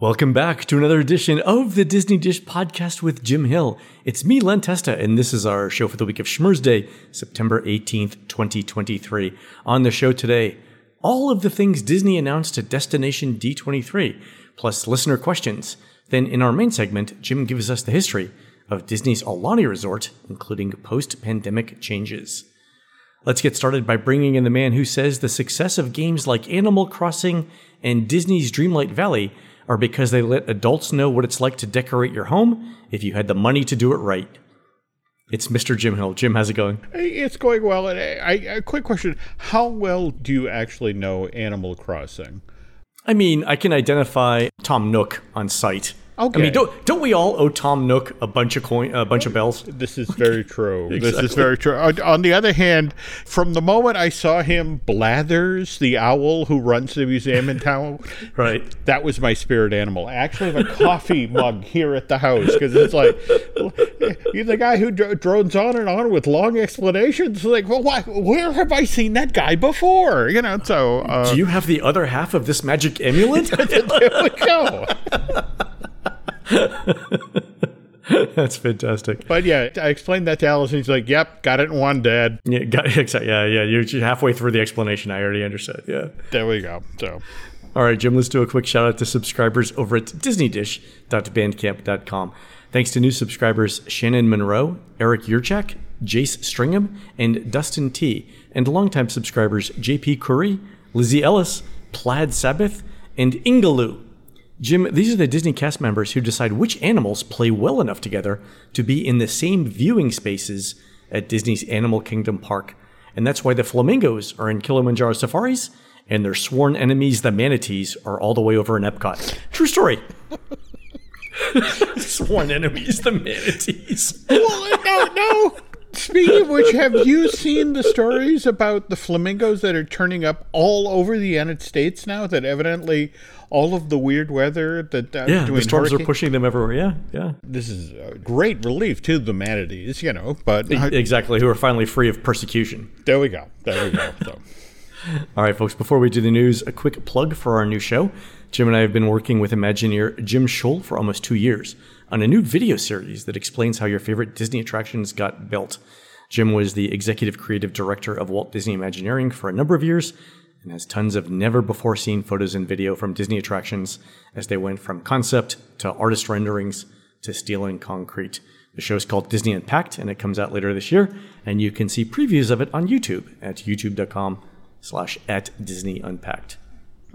Welcome back to another edition of the Disney Dish podcast with Jim Hill. It's me, Len Testa, and this is our show for the week of Schmurz Day, September 18th, 2023. On the show today, all of the things Disney announced at Destination D23, plus listener questions. Then in our main segment, Jim gives us the history of Disney's Aulani Resort, including post pandemic changes. Let's get started by bringing in the man who says the success of games like Animal Crossing and Disney's Dreamlight Valley are because they let adults know what it's like to decorate your home if you had the money to do it right. It's Mr. Jim Hill. Jim, how's it going? It's going well. And I, I, a quick question: How well do you actually know Animal Crossing? I mean, I can identify Tom Nook on sight. Okay. I mean, don't don't we all owe Tom Nook a bunch of coin, a bunch of bells? This is very true. exactly. This is very true. On, on, the other hand, from the moment I saw him, Blathers, the owl who runs the museum in town, right, that was my spirit animal. I actually have a coffee mug here at the house because it's like you're the guy who drones on and on with long explanations. Like, well, why, where have I seen that guy before? You know, so uh, do you have the other half of this magic amulet? there we go. That's fantastic. But yeah, I explained that to Alice, and he's like, "Yep, got it in one, Dad." Yeah, got, yeah, yeah. You're halfway through the explanation. I already understood. Yeah. There we go. So. All right, Jim. Let's do a quick shout out to subscribers over at DisneyDish.bandcamp.com. Thanks to new subscribers Shannon Monroe, Eric Yurchak, Jace Stringham, and Dustin T, and longtime subscribers JP Curry, Lizzie Ellis, Plaid Sabbath, and Ingaloo. Jim, these are the Disney cast members who decide which animals play well enough together to be in the same viewing spaces at Disney's Animal Kingdom Park. And that's why the flamingos are in Kilimanjaro Safaris and their sworn enemies, the manatees, are all the way over in Epcot. True story. sworn enemies, the manatees. well, no, no. Speaking of which, have you seen the stories about the flamingos that are turning up all over the United States now? That evidently all of the weird weather that uh, yeah, the storms hurricane. are pushing them everywhere. Yeah, yeah. This is a great relief to the manatees, you know. But exactly, who are finally free of persecution. There we go. There we go. So. all right, folks. Before we do the news, a quick plug for our new show. Jim and I have been working with Imagineer Jim Shull for almost two years on a new video series that explains how your favorite Disney attractions got built. Jim was the executive creative director of Walt Disney Imagineering for a number of years and has tons of never before seen photos and video from Disney attractions as they went from concept to artist renderings to steel and concrete. The show is called Disney Unpacked and it comes out later this year, and you can see previews of it on YouTube at youtube.com slash at Disney Unpacked.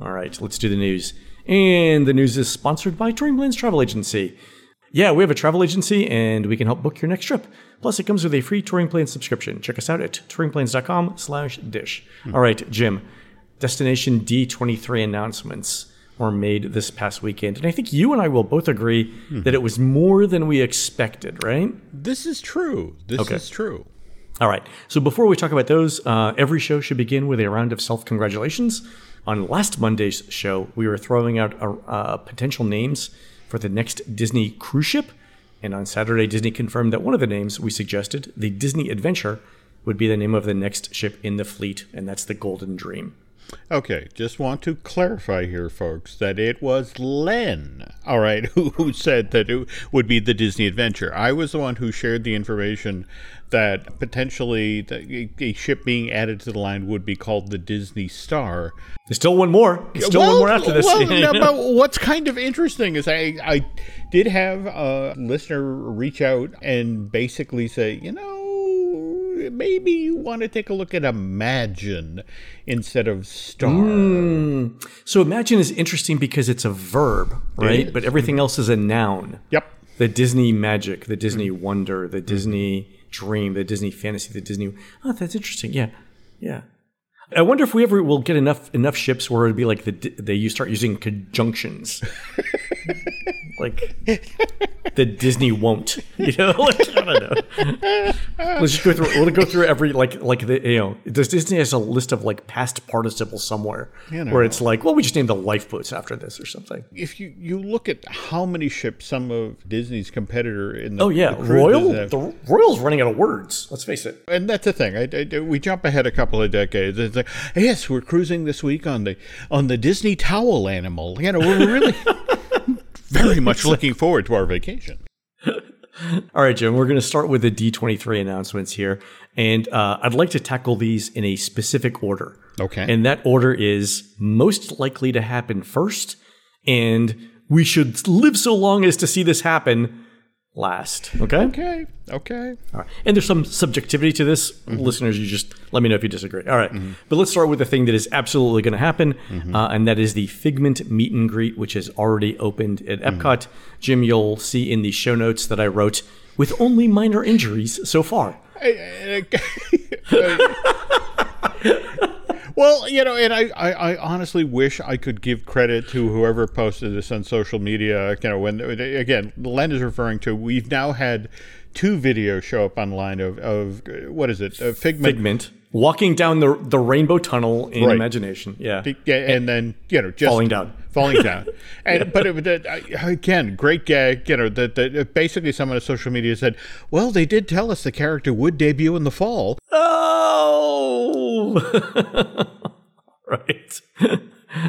All right, let's do the news. And the news is sponsored by Plans Travel Agency. Yeah, we have a travel agency and we can help book your next trip. Plus, it comes with a free Touring Plans subscription. Check us out at touringplans.com slash dish. Hmm. All right, Jim, Destination D23 announcements were made this past weekend. And I think you and I will both agree mm-hmm. that it was more than we expected, right? This is true. This okay. is true. All right. So before we talk about those, uh, every show should begin with a round of self congratulations. On last Monday's show, we were throwing out uh, potential names for the next Disney cruise ship. And on Saturday, Disney confirmed that one of the names we suggested, the Disney Adventure, would be the name of the next ship in the fleet, and that's the Golden Dream. Okay, just want to clarify here, folks, that it was Len, all right, who, who said that it would be the Disney Adventure. I was the one who shared the information that potentially a ship being added to the line would be called the Disney Star. There's still one more. There's still well, one more after this. Well, no, but what's kind of interesting is I, I did have a listener reach out and basically say, you know, maybe you want to take a look at imagine instead of star. Mm. So imagine is interesting because it's a verb, right? But everything else is a noun. Yep. The Disney magic, the Disney mm. wonder, the Disney dream, the Disney fantasy, the Disney. Oh, that's interesting. Yeah, yeah. I wonder if we ever will get enough enough ships where it'd be like the they you start using conjunctions. like the Disney won't. You know, like, I don't know. Let's just go through. We'll go through every like like the you know. Does Disney has a list of like past participles somewhere You know. where it's like, well, we just named the lifeboats after this or something. if you, you look at how many ships some of Disney's competitor in the Oh yeah, the Royal. The Royal's running out of words. Let's face it. and that's the thing. I, I- we jump ahead a couple of decades. It's like, yes, we're cruising this week on the on the Disney towel animal. You know, we're really very much looking forward to our vacation. All right, Jim, we're going to start with the D23 announcements here. And uh, I'd like to tackle these in a specific order. Okay. And that order is most likely to happen first, and we should live so long as to see this happen last. Okay? Okay. Okay. All right. And there's some subjectivity to this. Mm-hmm. Listeners, you just let me know if you disagree. All right. Mm-hmm. But let's start with the thing that is absolutely going to happen, mm-hmm. uh, and that is the Figment meet and greet, which has already opened at Epcot. Jim, you'll see in the show notes that I wrote with only minor injuries so far. Well, you know, and I, I, I honestly wish I could give credit to whoever posted this on social media. You know, when again, Len is referring to we've now had two videos show up online of, of what is it, uh, Figment, Figment walking down the the rainbow tunnel in Right. imagination. Yeah. yeah, and then you know just Falling down. falling down. And but it, it, again, great gag. You know that that basically someone on social media said, "Well, they did tell us the character would debut in the fall." Oh, right.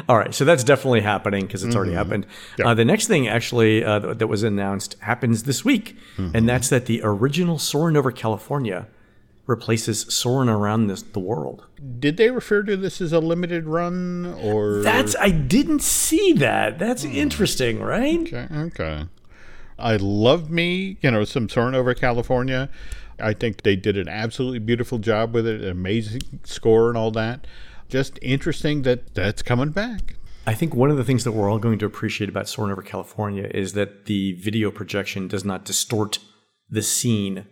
All right, so that's definitely happening because it's already happened. Uh, the next thing, actually, uh, th- that was announced happens this week, and that's that the original Soarin' over California replaces Soarin' around this, the world. Did they refer to this as a limited run or That's I didn't see that. That's hmm. interesting, right? Okay, okay. I love me, you know, some Soarin' over California. I think they did an absolutely beautiful job with it, amazing score and all that. Just interesting that that's coming back. I think one of the things that we're all going to appreciate about Soaring over California is that the video projection does not distort the scene,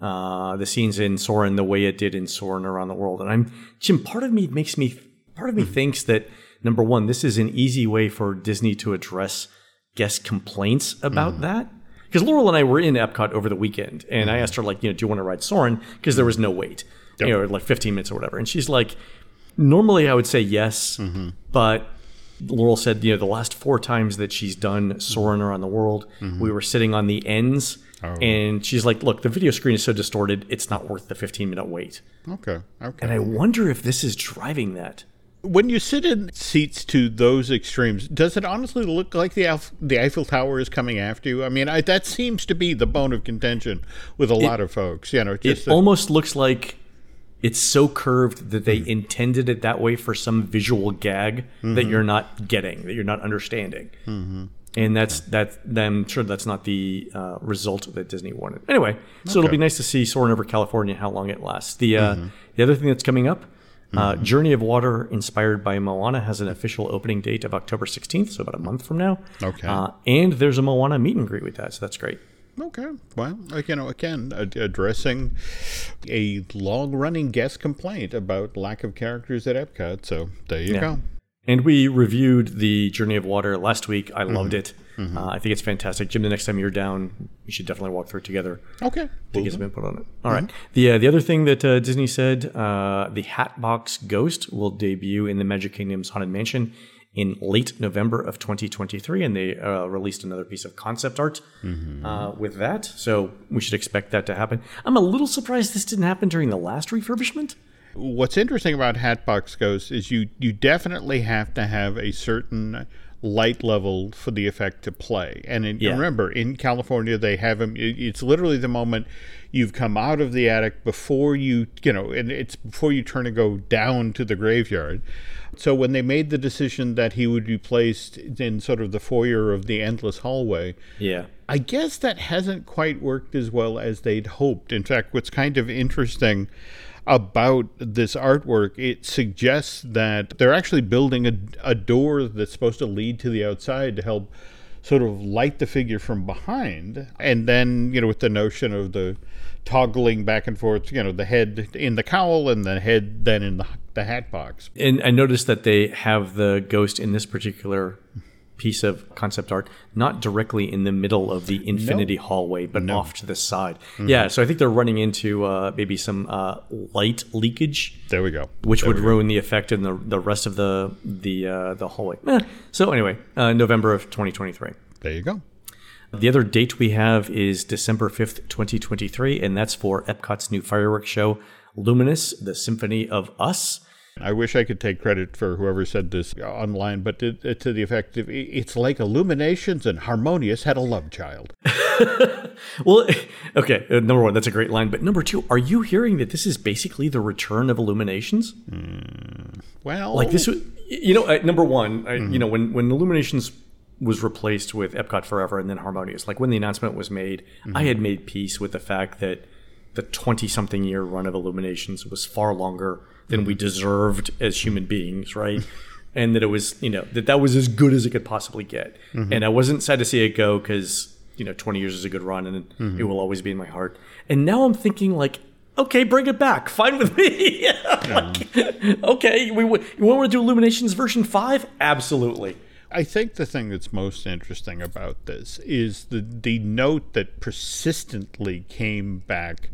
uh, the scenes in Soarin' the way it did in Soarin' around the world. And I'm Jim. Part of me makes me, part of me hmm. thinks that number one, this is an easy way for Disney to address guest complaints about hmm. that. Because Laurel and I were in Epcot over the weekend, and I hmm. asked her like, you know, do you want to ride Soarin'? Because there was no wait, you know, like 15 minutes or whatever. And she's like, normally I would say yes, mm-hmm. but Laurel said, you know, the last four times that she's done Soarin' mm-hmm. around the world, mm-hmm. we were sitting on the ends, Oh. and she's like, look, the video screen is so distorted, it's not worth the 15 minute wait. Okay, okay. And I wonder if this is driving that. when you sit in seats to those extremes, does it honestly look like the Alf- the Eiffel Tower is coming after you? I mean, I, that seems to be the bone of contention with a lot of folks. You know, just It that- almost looks like it's so curved that they hmm. intended it that way for some visual gag that mm-hmm. you're not getting, that you're not understanding. Mm-hmm. And that's that. I'm sure that's not the uh, result that Disney wanted. Anyway, so it'll be nice to see Soaring over California how long it lasts. The uh, the other thing that's coming up, uh, Journey of Water, inspired by Moana, has an official opening date of October 16th, so about a month from now. Okay. Uh, and there's a Moana meet and greet with that, so that's great. Okay. Well, like, you know, again, ad- addressing a long running guest complaint about lack of characters at Epcot. So there you go. And we reviewed the Journey of Water last week. I loved it. Uh, I think it's fantastic. Jim, the next time you're down, you should definitely walk through it together Okay. to get some input on it. All right. The uh, the other thing that uh, Disney said, uh, the Hatbox Ghost will debut in the Magic Kingdom's Haunted Mansion in late November of 2023, and they uh, released another piece of concept art uh, with that. So we should expect that to happen. I'm a little surprised this didn't happen during the last refurbishment. What's interesting about Hatbox Ghost is you you definitely have to have a certain light level for the effect to play. And in, Yeah. remember, in California, they have them. It's literally the moment you've come out of the attic before you you know, and it's before you turn and go down to the graveyard. So when they made the decision that he would be placed in sort of the foyer of the endless hallway, Yeah. I guess that hasn't quite worked as well as they'd hoped. In fact, what's kind of interesting about this artwork, it suggests that they're actually building a, a door that's supposed to lead to the outside to help sort of light the figure from behind. And then, you know, with the notion of the toggling back and forth, you know, the head in the cowl and the head then in the, the hat box. And I noticed that they have the ghost in this particular piece of concept art, not directly in the middle of the infinity hallway, but off to the side. Yeah, so I think they're running into uh, maybe some uh, light leakage, There we go. which would ruin the effect in the the rest of the the uh, the hallway. Eh. So anyway, uh, November of 2023. There you go. The other date we have is December 5th, 2023, and that's for Epcot's new fireworks show, Luminous, the Symphony of Us. I wish I could take credit for whoever said this online, but it- to the effect of it's like Illuminations and Harmonious had a love child. Well, okay, uh, number one, that's a great line. But number two, are you hearing that this is basically the return of Illuminations? Well, Like this, was, you know, uh, number one, I, you know, when when Illuminations was replaced with Epcot Forever and then Harmonious, like when the announcement was made, I had made peace with the fact that the twenty something year run of Illuminations was far longer than we deserved as human beings, right? and that it was, you know, that that was as good as it could possibly get. Mm-hmm. And I wasn't sad to see it go because you know, twenty years is a good run, and mm-hmm. it will always be in my heart. And now I'm thinking like. Okay, bring it back. Fine with me. Like, okay, we w- you want to do Illuminations version five? Absolutely. I think the thing that's most interesting about this is the the note that persistently came back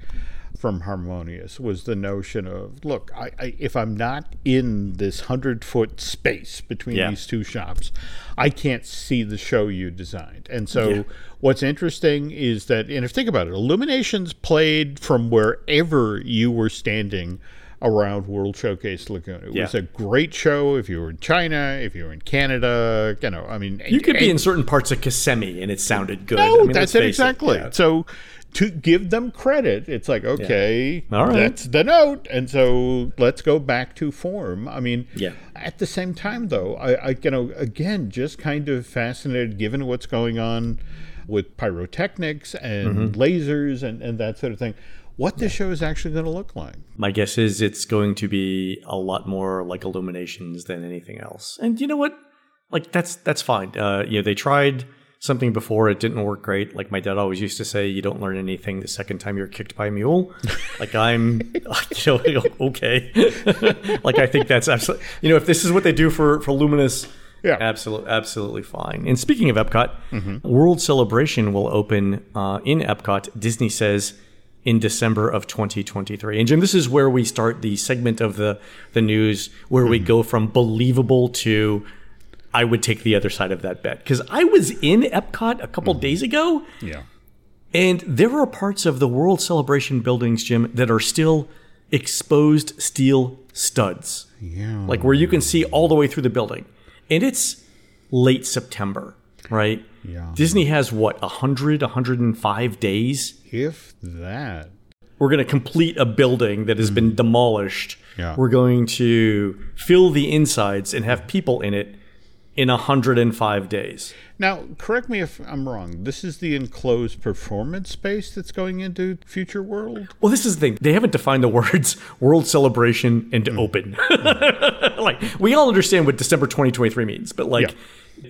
from Harmonious was the notion of look, I, I if I'm not in this hundred foot space between Yeah. these two shops, I can't see the show you designed. And so Yeah. what's interesting is that and if think about it, Illuminations played from wherever you were standing around World Showcase Lagoon. It was a great show if you were in China, if you were in Canada, you know, I mean You could be in certain parts of Kissimmee and it sounded good. no, I mean, that's it exactly. Yeah. So to give them credit, it's like okay, All right. that's the note, and so let's go back to form. I mean, Yeah. At the same time, though, I, I you know again just kind of fascinated given what's going on with pyrotechnics and Mm-hmm. lasers and and that sort of thing. What the show is actually going to look like? My guess is it's going to be a lot more like Illuminations than anything else. And you know what? Like that's that's fine. Uh, you know, they tried something before it didn't work great. Like my dad always used to say, you don't learn anything the second time you're kicked by a mule. like I'm, you know, okay. like I think that's absolutely. You know, if this is what they do for for Luminous. Yeah. absolutely, absolutely fine. And speaking of Epcot, World Celebration will open uh, in Epcot. Disney says in December of 2023. And Jim, this is where we start the segment of the the news where we go from believable to I would take the other side of that bet because I was in Epcot a couple mm-hmm. days ago, Yeah. and there are parts of the World Celebration buildings, Jim, that are still exposed steel studs, Yeah. like where you can see all the way through the building, and it's late September, right? Yeah. Disney has what 100, 105 days If that. we're going to complete a building that has been mm-hmm. demolished. Yeah. We're going to fill the insides and have people in it in 105 days. Now, correct me if I'm wrong. This is the enclosed performance space that's going into Future World. Well, this is the thing. They haven't defined the words world celebration and mm. open. like, we all understand what December 2023 means, but like,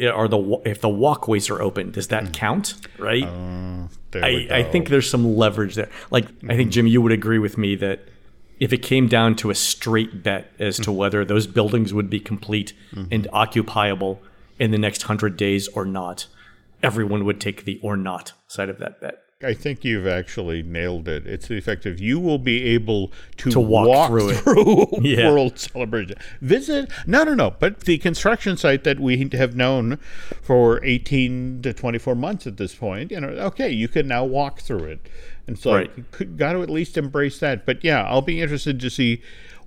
are the if the walkways are open, does that mm. count? Right? Uh, there I, I think there's some leverage there. Like, I think mm. Jim, you would agree with me that if it came down to a straight bet as to mm-hmm. whether those buildings would be complete mm-hmm. and occupiable in the next hundred days or not, everyone would take the or not side of that bet. I think you've actually nailed it. It's the effect of you will be able to, To walk through through Yeah. World Celebration. Visit, no, no, no, but the construction site that we have known for 18 to 24 months at this point, you know, okay, you can now walk through it. And so Right. you could, got to at least embrace that. But yeah, I'll be interested to see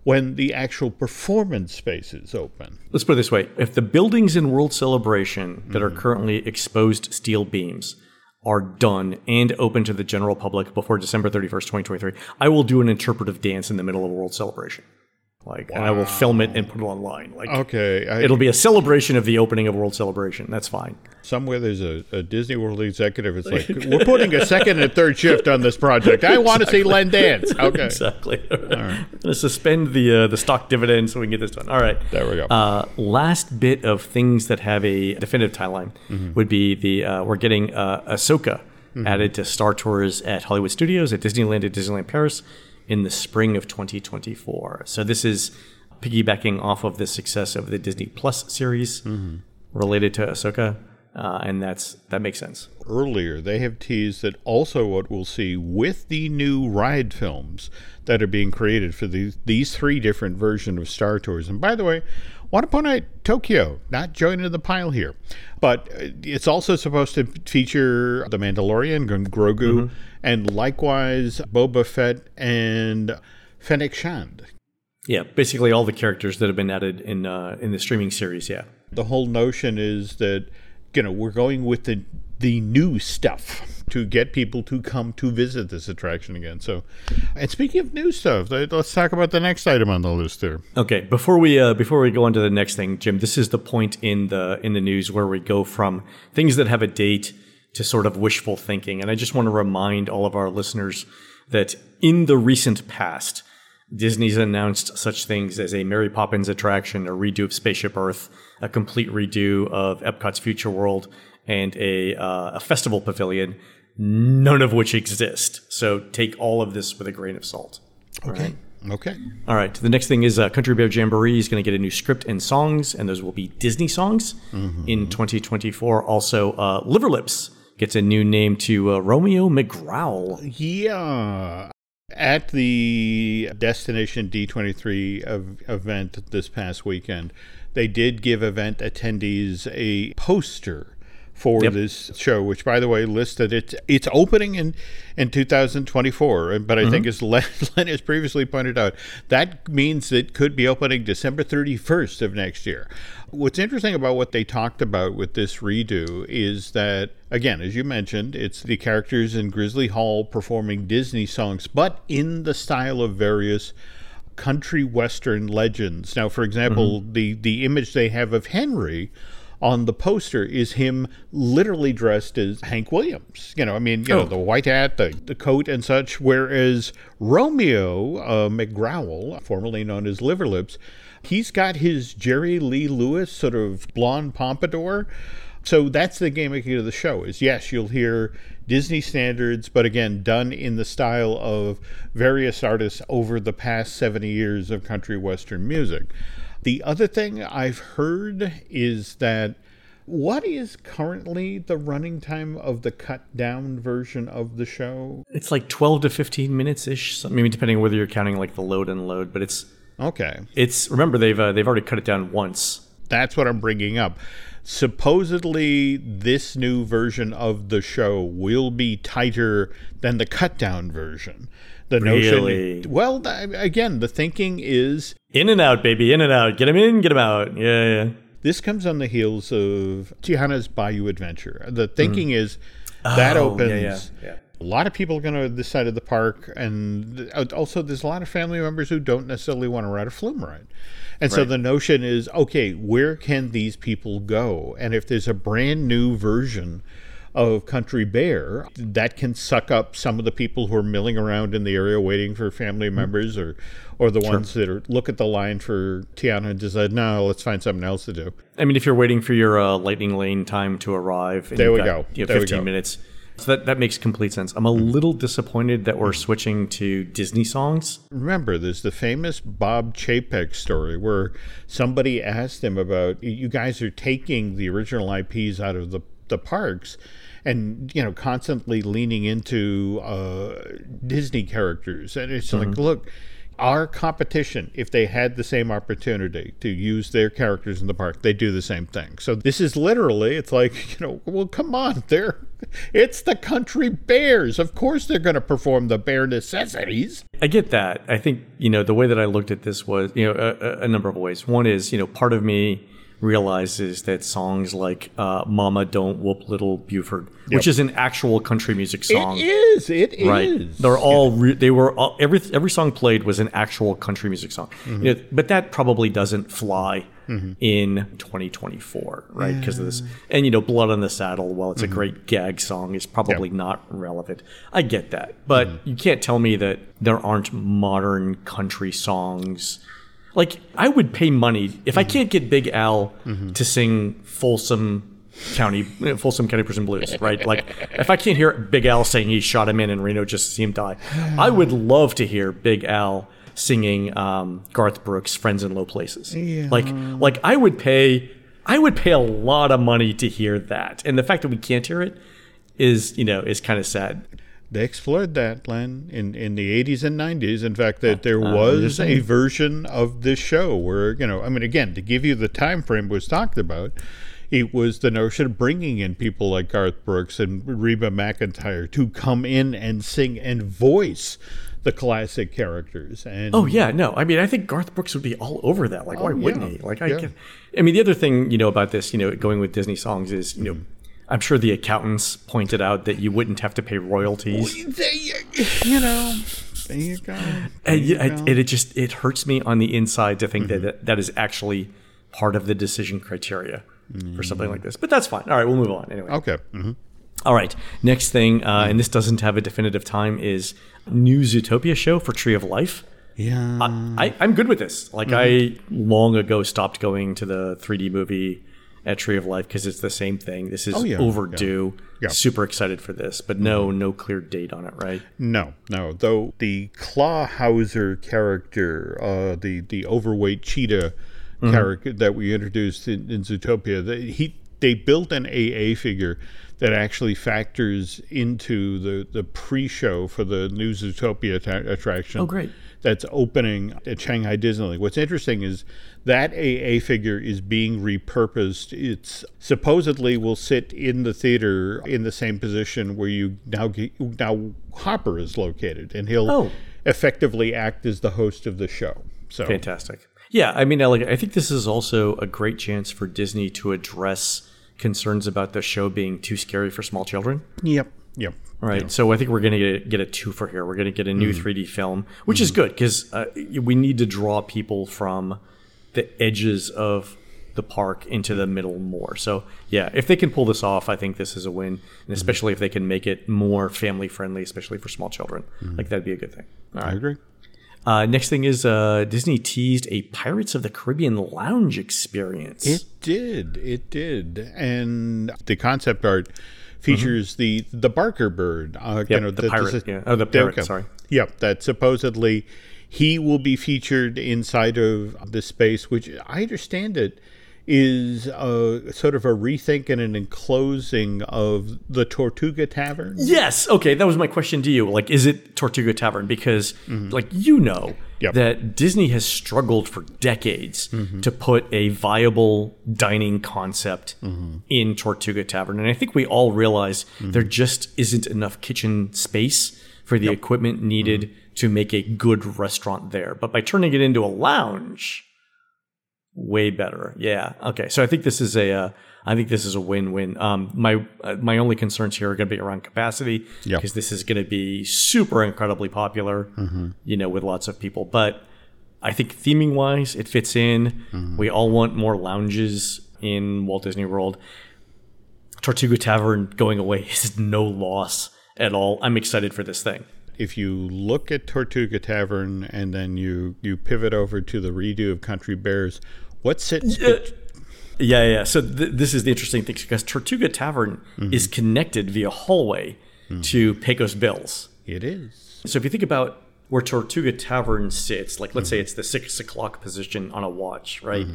when the actual performance space is open. Let's put it this way: if the buildings in World Celebration that are mm-hmm. currently exposed steel beams are done and open to the general public before December 31st, 2023, I will do an interpretive dance in the middle of a World Celebration. Like, and I will film it and put it online. Like, Okay. I, it'll be a celebration of the opening of World Celebration. That's fine. somewhere there's a, a Disney World executive. It's like, we're putting a second and third shift on this project. I want to see Len dance. Okay. Exactly. We're going to suspend the uh, the stock dividend so we can get this done. All right. There we go. Uh, last bit of things that have a definitive timeline Mm-hmm. would be the uh, we're getting uh, Ahsoka added to Star Tours at Hollywood Studios at Disneyland at Disneyland Paris in the spring of 2024. So this is piggybacking off of the success of the Disney Plus series. Mm-hmm. related to Ahsoka, uh, and that's that makes sense. Earlier, they have teased that also what we'll see with the new ride films that are being created for these these three different versions of Star Tours. And by the way, want to point out Tokyo not joining the pile here, but it's also supposed to feature the Mandalorian, Grogu, mm-hmm. and likewise Boba Fett and Fennec Shand. Yeah, basically all the characters that have been added in uh, in the streaming series. Yeah, the whole notion is that you know we're going with the the new stuff to get people to come to visit this attraction again. So, and speaking of new stuff, let's talk about the next item on the list there. Okay, before we uh, before we go on to the next thing, Jim, this is the point in the in the news where we go from things that have a date to sort of wishful thinking, and I just want to remind all of our listeners that in the recent past. Disney's announced such things as a Mary Poppins attraction, a redo of Spaceship Earth, a complete redo of Epcot's Future World, and a, uh, a festival pavilion, none of which exist. So take all of this with a grain of salt. Okay. Right? Okay. All right. The next thing is uh, Country Bear Jamboree is going to get a new script and songs, and those will be Disney songs mm-hmm. in 2024. Also, uh, Liverlips gets a new name to uh, Romeo McGrowl. Yeah. At the Destination D23 event this past weekend, they did give event attendees a poster for yep. this show, which, by the way, listed it's it's opening in in 2024. But I mm-hmm. think, as Len, Len, has previously pointed out, that means it could be opening December 31st of next year. What's interesting about what they talked about with this redo is that, again, as you mentioned, it's the characters in Grizzly Hall performing Disney songs, but in the style of various country western legends. Now, for example, mm-hmm. the the image they have of Henry on the poster is him literally dressed as Hank Williams. You know, I mean, you oh. know, the white hat, the, the coat, and such. Whereas Romeo uh, McGrowl, formerly known as Liverlips, he's got his Jerry Lee Lewis sort of blonde pompadour. So that's the gimmick of the show. Is yes, you'll hear Disney standards, but again, done in the style of various artists over the past 70 years of country western music. The other thing I've heard is that what is currently the running time of the cut down version of the show? It's like 12 to 15 minutes ish. Maybe depending on whether you're counting like the load and load, but it's okay. It's remember they've uh, they've already cut it down once. That's what I'm bringing up. Supposedly, this new version of the show will be tighter than the cut down version the really? notion. Well, again, the thinking is in and out, baby, in and out. Get them in, get them out. Yeah, yeah. This comes on the heels of Tiana's Bayou Adventure. The thinking mm. is that oh, opens. Yeah, yeah, yeah. A lot of people are going to this side of the park, and also there's a lot of family members who don't necessarily want to ride a flume ride. And right. so the notion is okay, where can these people go? And if there's a brand new version of Country Bear that can suck up some of the people who are milling around in the area waiting for family mm-hmm. members or or the sure. ones that are look at the line for Tiana and decide no let's find something else to do. I mean if you're waiting for your uh, lightning lane time to arrive there we got, go you know, 15 minutes so that, that makes complete sense. I'm a little disappointed that we're switching to Disney songs. Remember, there's the famous Bob Chapek story where somebody asked him about you guys are taking the original IPs out of the, the parks and you know constantly leaning into uh, Disney characters, and it's mm-hmm. like, look, our competition, if they had the same opportunity to use their characters in the park, they do the same thing. So this is literally, it's like, you know, well, come on, they're, it's the country bears. Of course, they're going to perform the bear necessities. I get that. I think you know the way that I looked at this was, you know, a, a number of ways. One is, you know, part of me realizes that songs like uh, "Mama Don't Whoop Little Buford," yep. which is an actual country music song, it is. It right? is. They're all re- they were all, every every song played was an actual country music song. Mm-hmm. You know, but that probably doesn't fly. Mm-hmm. In 2024, right? Because yeah. of this, and you know, "Blood on the Saddle," while it's mm-hmm. a great gag song, is probably yep. not relevant. I get that, but mm-hmm. you can't tell me that there aren't modern country songs like I would pay money if I can't get Big Al mm-hmm. to sing Folsom County Folsom County Prison Blues, right? Like if I can't hear Big Al saying he shot him in in Reno just to see him die, I would love to hear Big Al singing um, Garth Brooks' "Friends in Low Places." Yeah. Like, like I would pay I would pay a lot of money to hear that, and the fact that we can't hear it is, you know, is kind of sad. They explored that, Len, in, in the 80s and 90s. In fact, that there was a version of this show where, you know, I mean, again, to give you the time frame was talked about, it was the notion of bringing in people like Garth Brooks and Reba McEntire to come in and sing and voice the classic characters. And Oh yeah, no. I mean, I think Garth Brooks would be all over that. Like, why wouldn't Oh, he? Like, I Yeah. can. I mean, the other thing you know about this, you know, going with Disney songs is, you know, Mm-hmm. I'm sure the accountants pointed out that you wouldn't have to pay royalties. you, know, there you go. There and you go. it, it just it hurts me on the inside to think Mm-hmm. that that is actually part of the decision criteria for Mm-hmm. something like this. But that's fine. All right, we'll move on anyway. okay. hmm All right, next thing, uh, and this doesn't have a definitive time, is new Zootopia show for Tree of Life. Yeah. I, I'm good with this. Like Mm-hmm. I long ago stopped going to the 3D movie at Tree of Life because it's the same thing. This is Oh, yeah, overdue. yeah. Mm-hmm. Super excited for this, but no, no clear date on it. Right? No, no. Though the Clawhauser character, uh, the the overweight cheetah Mm-hmm. character that we introduced in, in Zootopia, the, he they built an AA figure that actually factors into the the pre-show for the new Zootopia attraction. Oh, great. That's opening at Shanghai Disneyland. What's interesting is that AA figure is being repurposed. It's supposedly will sit in the theater in the same position where you now get, now Hopper is located, and he'll Oh. effectively act as the host of the show. So Fantastic. Yeah, I mean, I. I think this is also a great chance for Disney to address concerns about the show being too scary for small children. Yep, yep. Right. So I think we're going to get, get a two for here. We're going to get a new Mm. 3D film, which is good because uh, we need to draw people from the edges of the park into the middle more. So yeah, if they can pull this off, I think this is a win, Mm-hmm. especially if they can make it more family friendly, especially for small children. Like that'd be a good thing. All Mm-hmm. I right. agree. Uh, next thing is uh, Disney teased a Pirates of the Caribbean lounge experience. It did. It did. And the concept art features the the Barker bird. Uh, Mm-hmm. Yep, the that- pirate, is- yeah. Oh, the parrot, sorry. Yep, that supposedly he will be featured inside of the space, which I understand it is a sort of a rethink and an enclosing of the Tortuga Tavern. Yes. Okay, that was my question to you. Like, is it Tortuga Tavern? Because, like, you know Mm-hmm. Yep. that Disney has struggled for decades to put a viable dining concept Mm-hmm. in Tortuga Tavern, and I think we all realize there just isn't enough kitchen space for the equipment needed Mm-hmm. to make a good restaurant there. But by turning it into a lounge, way better. Yeah. Okay. So I think this is a, uh, I think this is a win-win. Um, my uh, my only concerns here are going to be around capacity Yep. because this is going to be super incredibly popular, you know, with lots of people. But I think theming wise, it fits in. We all want more lounges in Walt Disney World. Tortuga Tavern going away is no loss at all. I'm excited for this thing. If you look at Tortuga Tavern and then you you pivot over to the redo of Country Bears, what sits bet- Yeah, yeah. So th- this is the interesting thing because Tortuga Tavern mm-hmm. is connected via hallway mm-hmm. to Pecos Bills. it is. So if you think about where Tortuga Tavern sits, like let's say mm-hmm. it's the six o'clock position on a watch, right?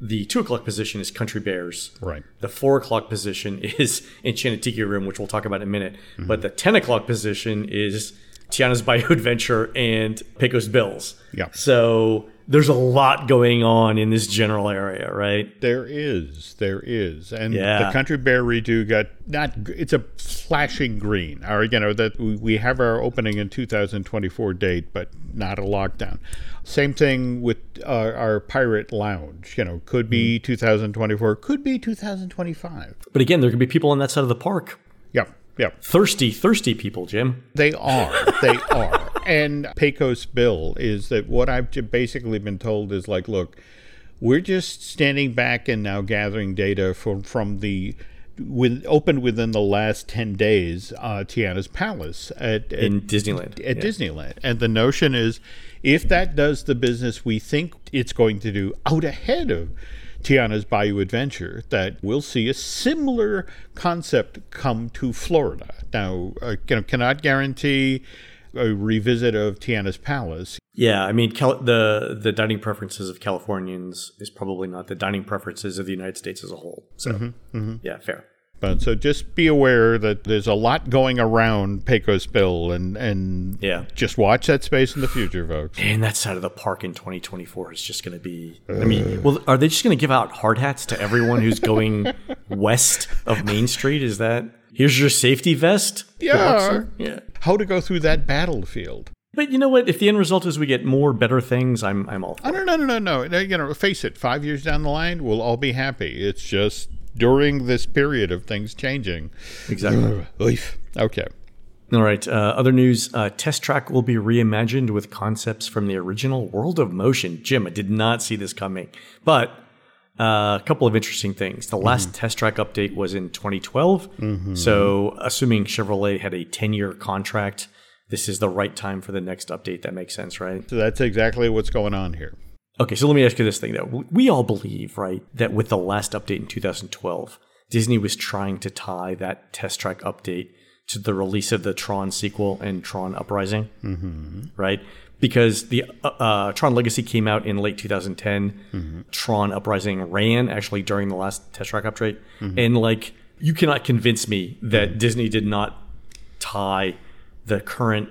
The two o'clock position is Country Bears. Right. The four o'clock position is Enchanted Tiki Room, which we'll talk about in a minute. But the ten o'clock position is Tiana's Bayou Adventure and Pecos Bills. Yeah. So there's a lot going on in this general area, right? There is, there is, and Yeah. the Country Bear redo got not. It's a flashing green. Or you know that we, have our opening in 2024 date, but not a lockdown. Same thing with uh, our Pirate Lounge. You know, could be 2024, could be 2025. But again, there could be people on that side of the park. Yep, yep. Thirsty, thirsty people, Jim. They are. They are. And Pecos Bill is that what I've basically been told is like, look, we're just standing back and now gathering data from from the with opened within the last 10 days uh, Tiana's Palace at, at In Disneyland. at Yeah. Disneyland. And the notion is if that does the business we think it's going to do out ahead of Tiana's Bayou Adventure, that we'll see a similar concept come to Florida. Now, uh, know, cannot guarantee a revisit of Tiana's Palace. Yeah, I mean, Cal- the the dining preferences of Californians is probably not the dining preferences of the United States as a whole. So, mm-hmm, mm-hmm. yeah, fair. But so just be aware that there's a lot going around Pecos Bill, and and Yeah. just watch that space in the future, folks. And that side of the park in 2024 is just going to be. I mean, well, are they just going to give out hard hats to everyone who's going west of Main Street? Is that here's your safety vest? Yeah. yeah. How to go through that battlefield? But you know what? If the end result is we get more better things, I'm I'm all for Oh, it. no, no, no, no, no. You know, face it. Five years down the line, we'll all be happy. It's just during this period of things changing. Exactly. Oof. Okay. All right. Uh, other news: uh, Test Track will be reimagined with concepts from the original World of Motion. Jim, I did not see this coming, but uh, a couple of interesting things. The last Test Track update was in 2012, so assuming Chevrolet had a 10-year contract, this is the right time for the next update. That makes sense, right? So that's exactly what's going on here. Okay, so let me ask you this thing though. We all believe, right, that with the last update in 2012, Disney was trying to tie that test track update to the release of the Tron sequel and Tron Uprising, mm-hmm. right? Because the uh, uh, Tron Legacy came out in late 2010. Tron Uprising ran actually during the last test track update, and like you cannot convince me that Disney did not tie the current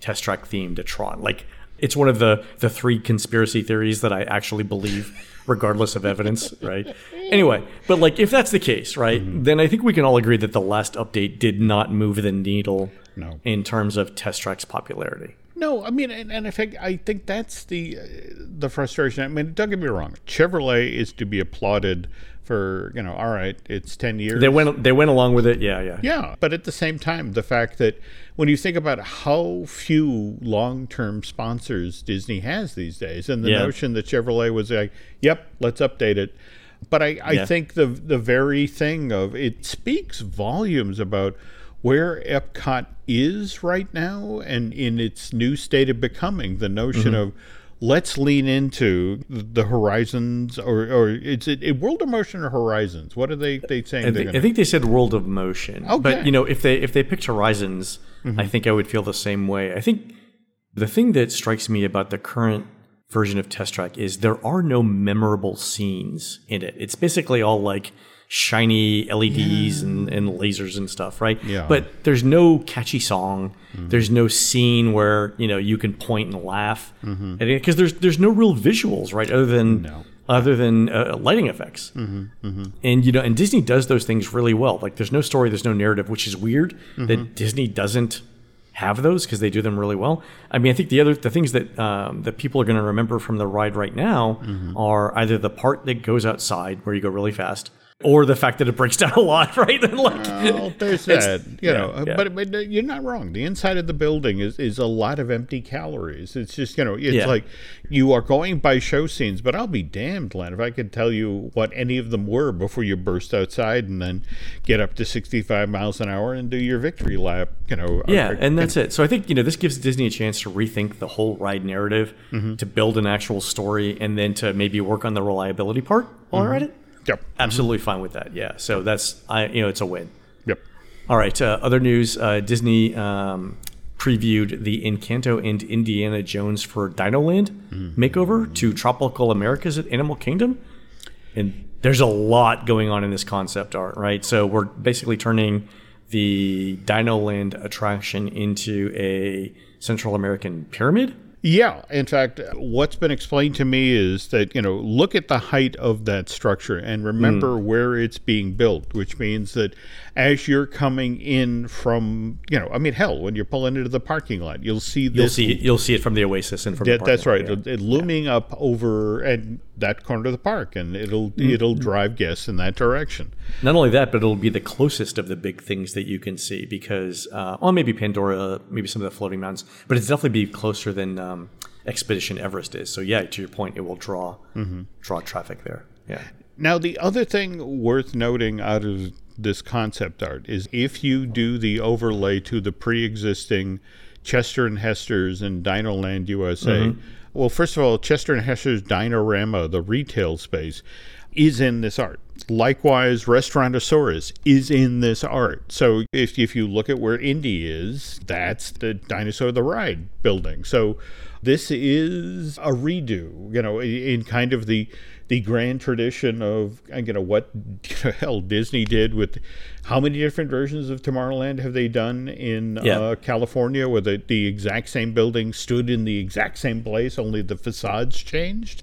test track theme to Tron. Like it's one of the the three conspiracy theories that I actually believe regardless of evidence, right? Anyway, but like if that's the case, right? Then I think we can all agree that the last update did not move the needle No. in terms of test track's popularity. No, I mean, and, and I think I think that's the uh, the frustration. I mean, don't get me wrong. Chevrolet is to be applauded for you know. All right, it's ten years. They went they went along with it. Yeah, yeah. Yeah, but at the same time, the fact that when you think about how few long-term sponsors Disney has these days, and the Yeah. notion that Chevrolet was like, "Yep, let's update it," but I, I Yeah. think the the very thing of it speaks volumes about where Epcot is right now and in its new state of becoming. The notion Mm-hmm. of let's lean into the horizons, or or it's it, it World of Motion or Horizons? What are they they saying? I, they're gonna- I think they said World of Motion. Okay. But you know, if they if they picked Horizons, I think I would feel the same way. I think the thing that strikes me about the current version of Test Track is there are no memorable scenes in it. It's basically all like shiny LEDs and, and lasers and stuff, right? Yeah. But there's no catchy song. Mm-hmm. There's no scene where you know you can point and laugh, mm-hmm. because there's there's no real visuals, right? Other than other than uh, lighting effects. Mm-hmm. And you know, and Disney does those things really well. Like there's no story, there's no narrative, which is weird that Disney doesn't have those because they do them really well. I mean, I think the other the things that um, that people are going to remember from the ride right now are either the part that goes outside where you go really fast, or the fact that it breaks down a lot, right? And like, Well, there's that, you yeah, know. uh, yeah. But, but uh, you're not wrong. The inside of the building is, is a lot of empty calories. It's just, you know, it's Yeah. like you are going by show scenes, but I'll be damned, Len, if I could tell you what any of them were before you burst outside and then get up to 65 miles an hour and do your victory lap, you know. Yeah, uh, and that's it. So I think you know this gives Disney a chance to rethink the whole ride narrative, to build an actual story, and then to maybe work on the reliability part while they're at it. Yep. Absolutely fine with that. Yeah. So that's I you know it's a win. Yep. All right. Uh, other news: uh, Disney um, previewed the Encanto and Indiana Jones for Dino Land makeover to Tropical Americas at Animal Kingdom, and there's a lot going on in this concept art, right? So we're basically turning the Dino Land attraction into a Central American pyramid. Yeah, in fact, what's been explained to me is that, you know, look at the height of that structure and remember Hmm. where it's being built, which means that as you're coming in from, you know, I mean, hell, when you're pulling into the parking lot, you'll see You'll see you'll see it from the Oasis and from that, the that's right. yeah. It, looming up over and that corner of the park, and it'll Hmm. it'll drive guests in that direction. Not only that, but it'll be the closest of the big things that you can see because, uh, well, maybe Pandora, maybe some of the floating mountains, but it's definitely be closer than um, Expedition Everest is. So yeah, to your point, it will draw draw traffic there. Yeah. Now, the other thing worth noting out of this concept art is if you do the overlay to the pre existing Chester and Hester's and Dino Land USA, mm-hmm. well, first of all, Chester and Hester's Dinorama, the retail space, is in this art. Likewise, Restaurantosaurus is in this art. So if, if you look at where Indy is, that's the Dinosaur the Ride building. So this is a redo, you know, in kind of the the grand tradition of you know what hell Disney did with how many different versions of Tomorrowland have they done in Yeah. uh, California, where the, the exact same building stood in the exact same place, only the facades changed.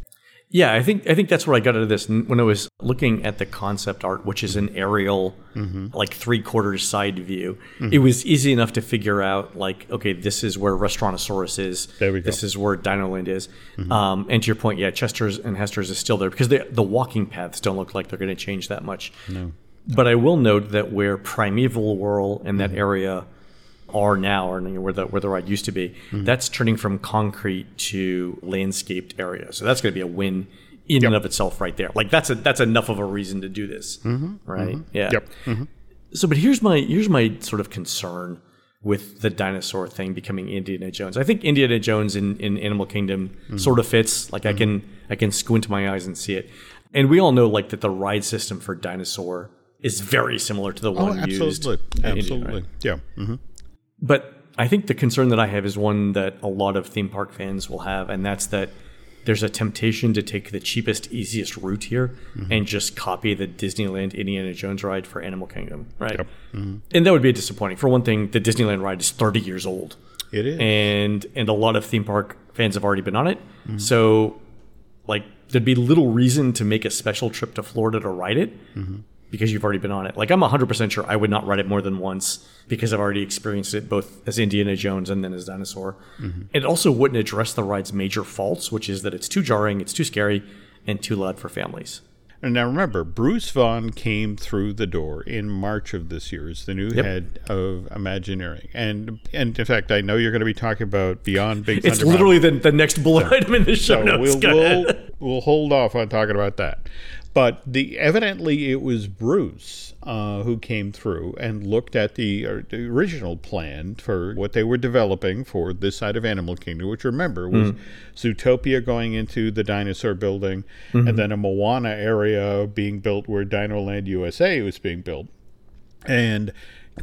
Yeah, I think I think that's where I got out of this when I was looking at the concept art, which is an aerial, Mm-hmm. like three quarters side view. It was easy enough to figure out, like, okay, this is where Restaurantosaurus is. There we go. This is where Dinoland is. Um, and to your point, yeah, Chester's and Hester's is still there because the the walking paths don't look like they're going to change that much. No. But I will note that where Primeval Whirl and that area are now, or where the where the ride used to be, mm-hmm. that's turning from concrete to landscaped area. So that's going to be a win in and of itself, right there. Like that's a that's enough of a reason to do this, mm-hmm. Mm-hmm. right? Yeah. Yep. So, but here's my here's my sort of concern with the dinosaur thing becoming Indiana Jones. I think Indiana Jones in, in Animal Kingdom sort of fits. Like I can I can squint my eyes and see it. And we all know like that the ride system for dinosaur is very similar to the Oh, one used. absolutely, absolutely, right? yeah. But I think the concern that I have is one that a lot of theme park fans will have, and that's that there's a temptation to take the cheapest, easiest route here Mm-hmm. and just copy the Disneyland Indiana Jones ride for Animal Kingdom, right? Yep. Mm-hmm. And that would be disappointing. For one thing, the Disneyland ride is 30 years old, It is. and and a lot of theme park fans have already been on it. Mm-hmm. So, like, there'd be little reason to make a special trip to Florida to ride it Mm-hmm. Because you've already been on it. Like, I'm 100% sure I would not ride it more than once because I've already experienced it both as Indiana Jones and then as Dinosaur. Mm-hmm. It also wouldn't address the ride's major faults, which is that it's too jarring, it's too scary, and too loud for families. And now remember, Bruce Vaughn came through the door in March of this year as the new head of Imagineering. And and in fact, I know you're going to be talking about Beyond Big It's literally the, the next bullet item in the show So notes. we'll we'll, we'll hold off on talking about that. But the evidently it was Bruce uh, who came through and looked at the, uh, the original plan for what they were developing for this side of Animal Kingdom, which remember was Zootopia going into the dinosaur building, and then a Moana area being built where Dinoland USA was being built. And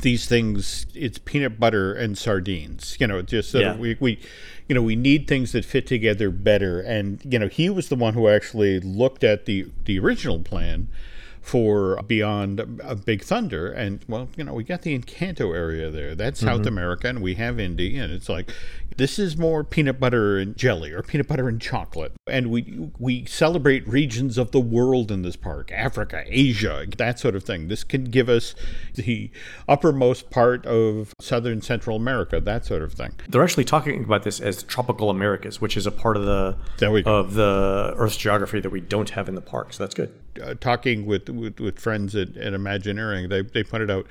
these things it's peanut butter and sardines you know just so Yeah. we, we you know we need things that fit together better. And you know he was the one who actually looked at the the original plan for beyond uh, big thunder. And well you know we got the encanto area there. That's south america and we have indy and it's like this is more peanut butter and jelly or peanut butter and chocolate. And we we celebrate regions of the world in this park africa asia that sort of thing. This can give us the uppermost part of southern central america that sort of thing. They're actually talking about this as tropical Americas, which is a part of the of the Earth's geography that we don't have in the park. So that's good. uh, talking with, with, with friends at, at Imagineering, they, they pointed out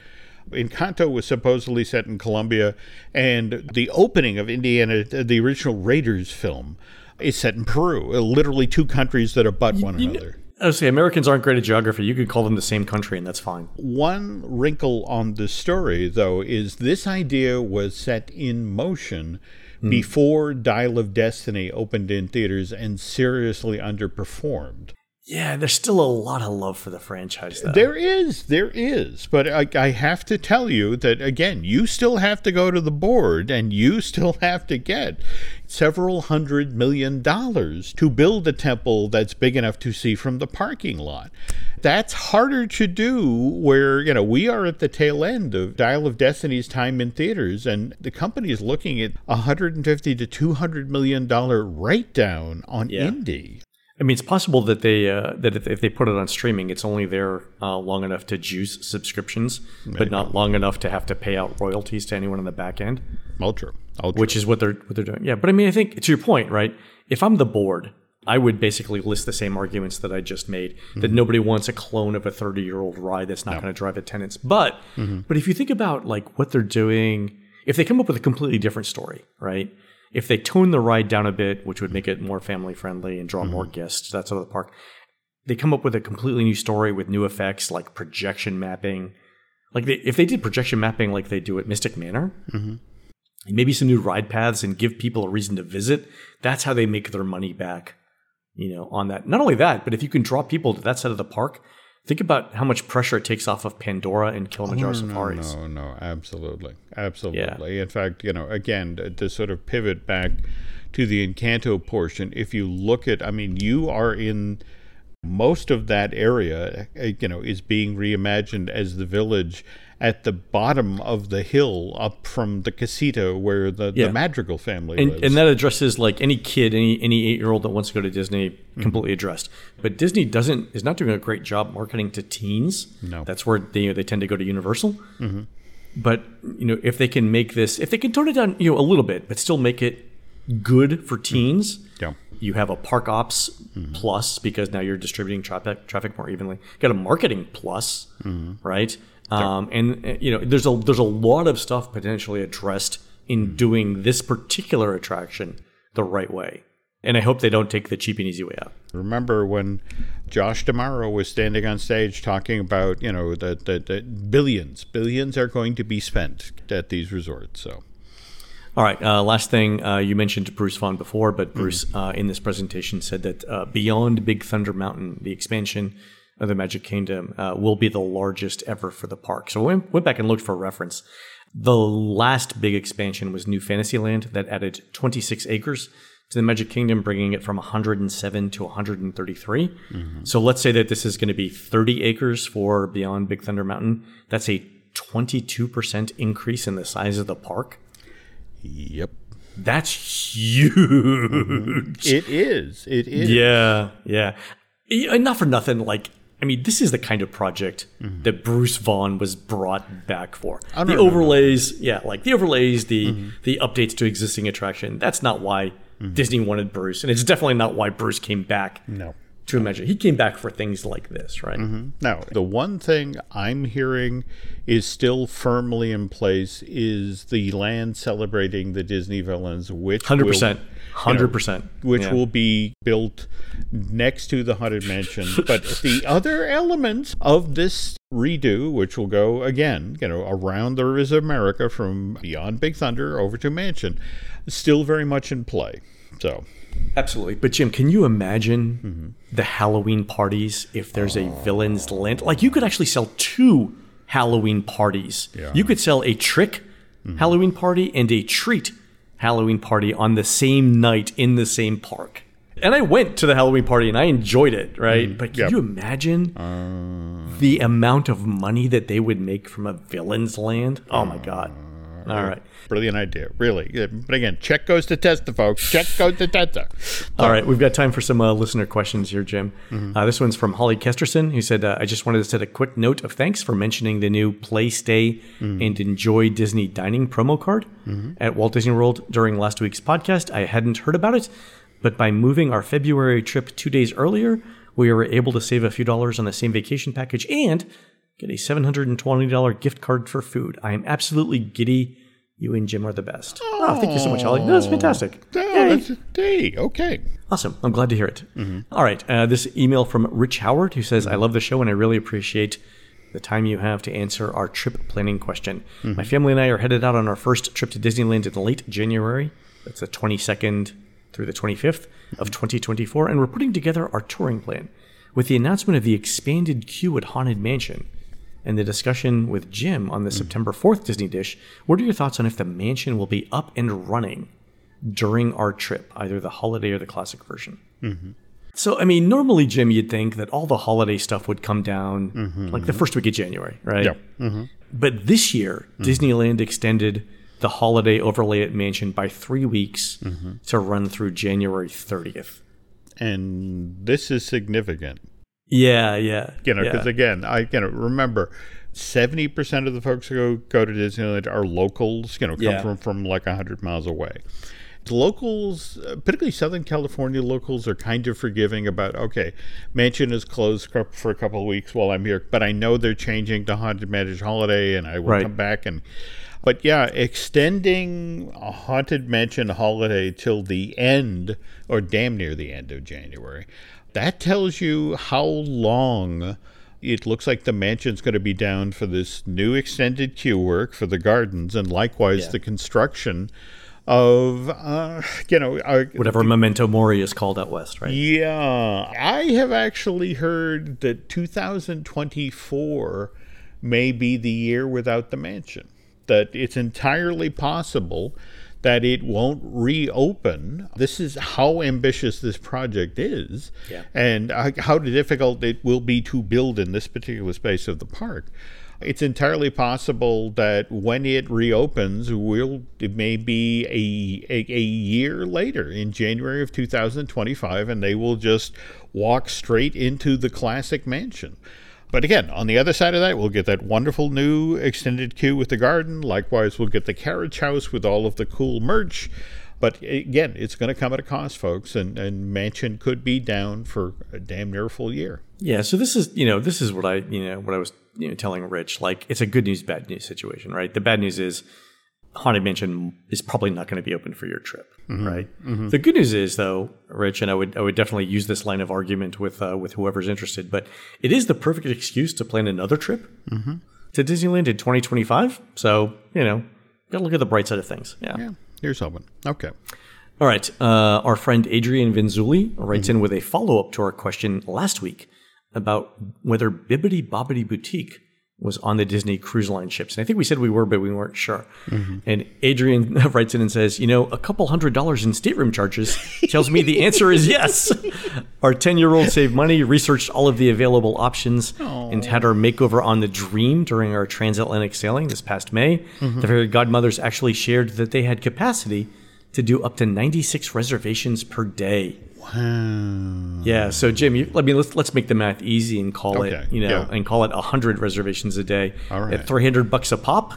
Encanto was supposedly set in Colombia, and the opening of Indiana, the original Raiders film, is set in Peru. Uh, Literally two countries that abut one another. I would say Americans aren't great at geography. You could call them the same country, and that's fine. One wrinkle on the story, though, is this idea was set in motion before Dial of Destiny opened in theaters and seriously underperformed. Yeah, there's still a lot of love for the franchise, though. There is, there is, but I, I have to tell you that again, you still have to go to the board, and you still have to get several hundred million dollars to build a temple that's big enough to see from the parking lot. That's harder to do where, you know, we are at the tail end of Dial of Destiny's time in theaters, and the company is looking at 150 to 200 million dollar write down on Yeah. Indy. I mean, it's possible that they uh, that if, if they put it on streaming, it's only there uh, long enough to juice subscriptions, but not long enough to have to pay out royalties to anyone on the back end, Ultra. Ultra. which is what they're what they're doing. Yeah, but I mean, I think to your point, right? If I'm the board, I would basically list the same arguments that I just made. That nobody wants a clone of a 30 year old ride that's not going to drive attendance. But but if you think about like what they're doing, if they come up with a completely different story, right? If they tone the ride down a bit, which would make it more family friendly and draw more mm-hmm. guests, that's out of the park. They come up with a completely new story with new effects like projection mapping. Like they, if they did projection mapping like they do at Mystic Manor, mm-hmm. and maybe some new ride paths and give people a reason to visit, that's how they make their money back you know, on that. Not only that, but if you can draw people to that side of the park, think about how much pressure it takes off of Pandora and Kilimanjaro safaris. No, no, absolutely, absolutely. Yeah. In fact, you know, again, to, to sort of pivot back to the Encanto portion, if you look at, I mean, you are in most of that area, uh, you know, is being reimagined as the village at the bottom of the hill up from the casita where the, Yeah. the Madrigal family and, lives. and that addresses like any kid, any any eight year old that wants to go to Disney, Mm-hmm. completely addressed. But Disney doesn't is not doing a great job marketing to teens. No. that's where they they tend to go to Universal. Mm-hmm. But you know, if they can make this, if they can tone it down, you know, a little bit, but still make it good for mm-hmm. teens. Yeah. You have a park ops mm-hmm. plus because now you're distributing traffic traffic more evenly. You got a marketing plus, right? Um, and uh, you know, there's a there's a lot of stuff potentially addressed in doing this particular attraction the right way. And I hope they don't take the cheap and easy way out. Remember when Josh D'Amaro was standing on stage talking about, you know, that that billions, billions are going to be spent at these resorts. So All right. Uh, last thing uh, you mentioned to Bruce Vaughn before, but Bruce uh, in this presentation said that uh, beyond Big Thunder Mountain, the expansion of the Magic Kingdom uh, will be the largest ever for the park. So I went, back and looked for a reference. The last big expansion was New Fantasyland that added 26 acres to the Magic Kingdom, bringing it from 107 to 133. So let's say that this is going to be 30 acres for Beyond Big Thunder Mountain. That's a 22% increase in the size of the park. Yep. That's huge. It is. It is. Yeah, yeah. Yeah, not for nothing, like, I mean, this is the kind of project mm-hmm. that Bruce Vaughn was brought back for. The no. overlays, yeah, like the overlays, the mm-hmm. the updates to existing attraction. That's not why mm-hmm. Disney wanted Bruce, and it's definitely not why Bruce came back No. to Imagine. He came back for things like this, right? Now, the one thing I'm hearing is still firmly in place is the land celebrating the Disney villains, which Hundred percent, hundred percent. which will be built next to the haunted mansion. but the other elements of this redo, which will go again, you know, around the rivers of America from beyond Big Thunder over to Mansion, still very much in play. So Absolutely. But Jim, can you imagine Mm-hmm. the Halloween parties if there's a villain's land? Like you could actually sell two Halloween parties. Yeah. You could sell a trick Mm-hmm. Halloween party and a treat Halloween party on the same night in the same park. And I went to the Halloween party and I enjoyed it, right? But can Yep. you imagine Uh. the amount of money that they would make from a villain's land? Oh my god. All right. brilliant idea, really. But again, check goes to Testa, folks. Check goes to Testa. All right, we've got time for some uh, listener questions here, Jim. Uh, this one's from Holly Kesterson, who said, uh, I just wanted to set a quick note of thanks for mentioning the new Play, Stay, and Enjoy Disney Dining promo card at Walt Disney World during last week's podcast. I hadn't heard about it, but by moving our February trip two days earlier, we were able to save a few dollars on the same vacation package and get a $720 gift card for food. I am absolutely giddy. You and Jim are the best. Oh, thank you so much, Holly. No, that's fantastic. Oh, that's, hey, okay. Awesome. I'm glad to hear it. Mm-hmm. All right. Uh, this email from Rich Howard who says, I love the show and I really appreciate the time you have to answer our trip planning question. Mm-hmm. My family and I are headed out on our first trip to Disneyland in late January. That's the 22nd through the 25th of mm-hmm. 2024. And we're putting together our touring plan with the announcement of the expanded queue at Haunted Mansion and the discussion with Jim on the hmm. September 4th Disney Dish. What are your thoughts on if the mansion will be up and running during our trip, either the holiday or the classic version? Mm-hmm. So, I mean, normally, Jim, you'd think that all the holiday stuff would come down mm-hmm, like the mm-hmm. first week of January, right? Yeah. But this year, Disneyland extended the holiday overlay at Mansion by three weeks to run through January 30th. And this is significant. Yeah, yeah. You know, yeah. because again, I you know remember. Seventy percent of the folks who go, go to Disneyland are locals. You know, come Yeah. from from like hundred miles away. The locals, particularly Southern California locals, are kind of forgiving about. Okay, Mansion is closed for a couple of weeks while I'm here, but I know they're changing to Haunted Mansion Holiday, and I will Right. come back and. But yeah, extending a Haunted Mansion Holiday till the end, or damn near the end of January, that tells you how long it looks like the mansion's going to be down for this new extended queue work for the gardens and likewise Yeah. the construction of uh, you know uh, Whatever memento mori is called out west, right? yeah, I have actually heard that 2024 may be the year without the mansion. That it's entirely possible that it won't reopen. This is how ambitious this project is, Yeah. and uh, how difficult it will be to build in this particular space of the park. It's entirely possible that when it reopens, will it may be a, a a year later in January of 2025, and they will just walk straight into the classic mansion. But again, on the other side of that, we'll get that wonderful new extended queue with the garden. Likewise, we'll get the carriage house with all of the cool merch. But again, it's going to come at a cost, folks, and, and Mansion could be down for a damn near full year. Yeah, so this is you know this is what I you know what I was you know telling Rich like it's a good news bad news situation right. The bad news is haunted mansion is probably not going to be open for your trip, right? The good news is though, Rich, and I would I would definitely use this line of argument with uh, with whoever's interested, but it is the perfect excuse to plan another trip to Disneyland in 2025. So you know, gotta look at the bright side of things. Yeah. Yeah, here's hoping. Okay. All right. Uh, our friend Adrian Vinzuli writes in with a follow up to our question last week about whether Bibbidi Bobbidi Boutique was on the Disney Cruise Line ships. And I think we said we were, but we weren't sure. Mm-hmm. And Adrian writes in and says, You know, a couple hundred dollars in stateroom charges tells me the answer is yes. Our 10 year old saved money, researched all of the available options, and had our makeover on the Dream during our transatlantic sailing this past May. Mm-hmm. The fairy godmothers actually shared that they had capacity to do up to 96 reservations per day. Wow. Yeah, so Jim, you, let me let's let's make the math easy and call Okay, it, you know, yeah. and call it 100 reservations a day All right. at 300 bucks a pop.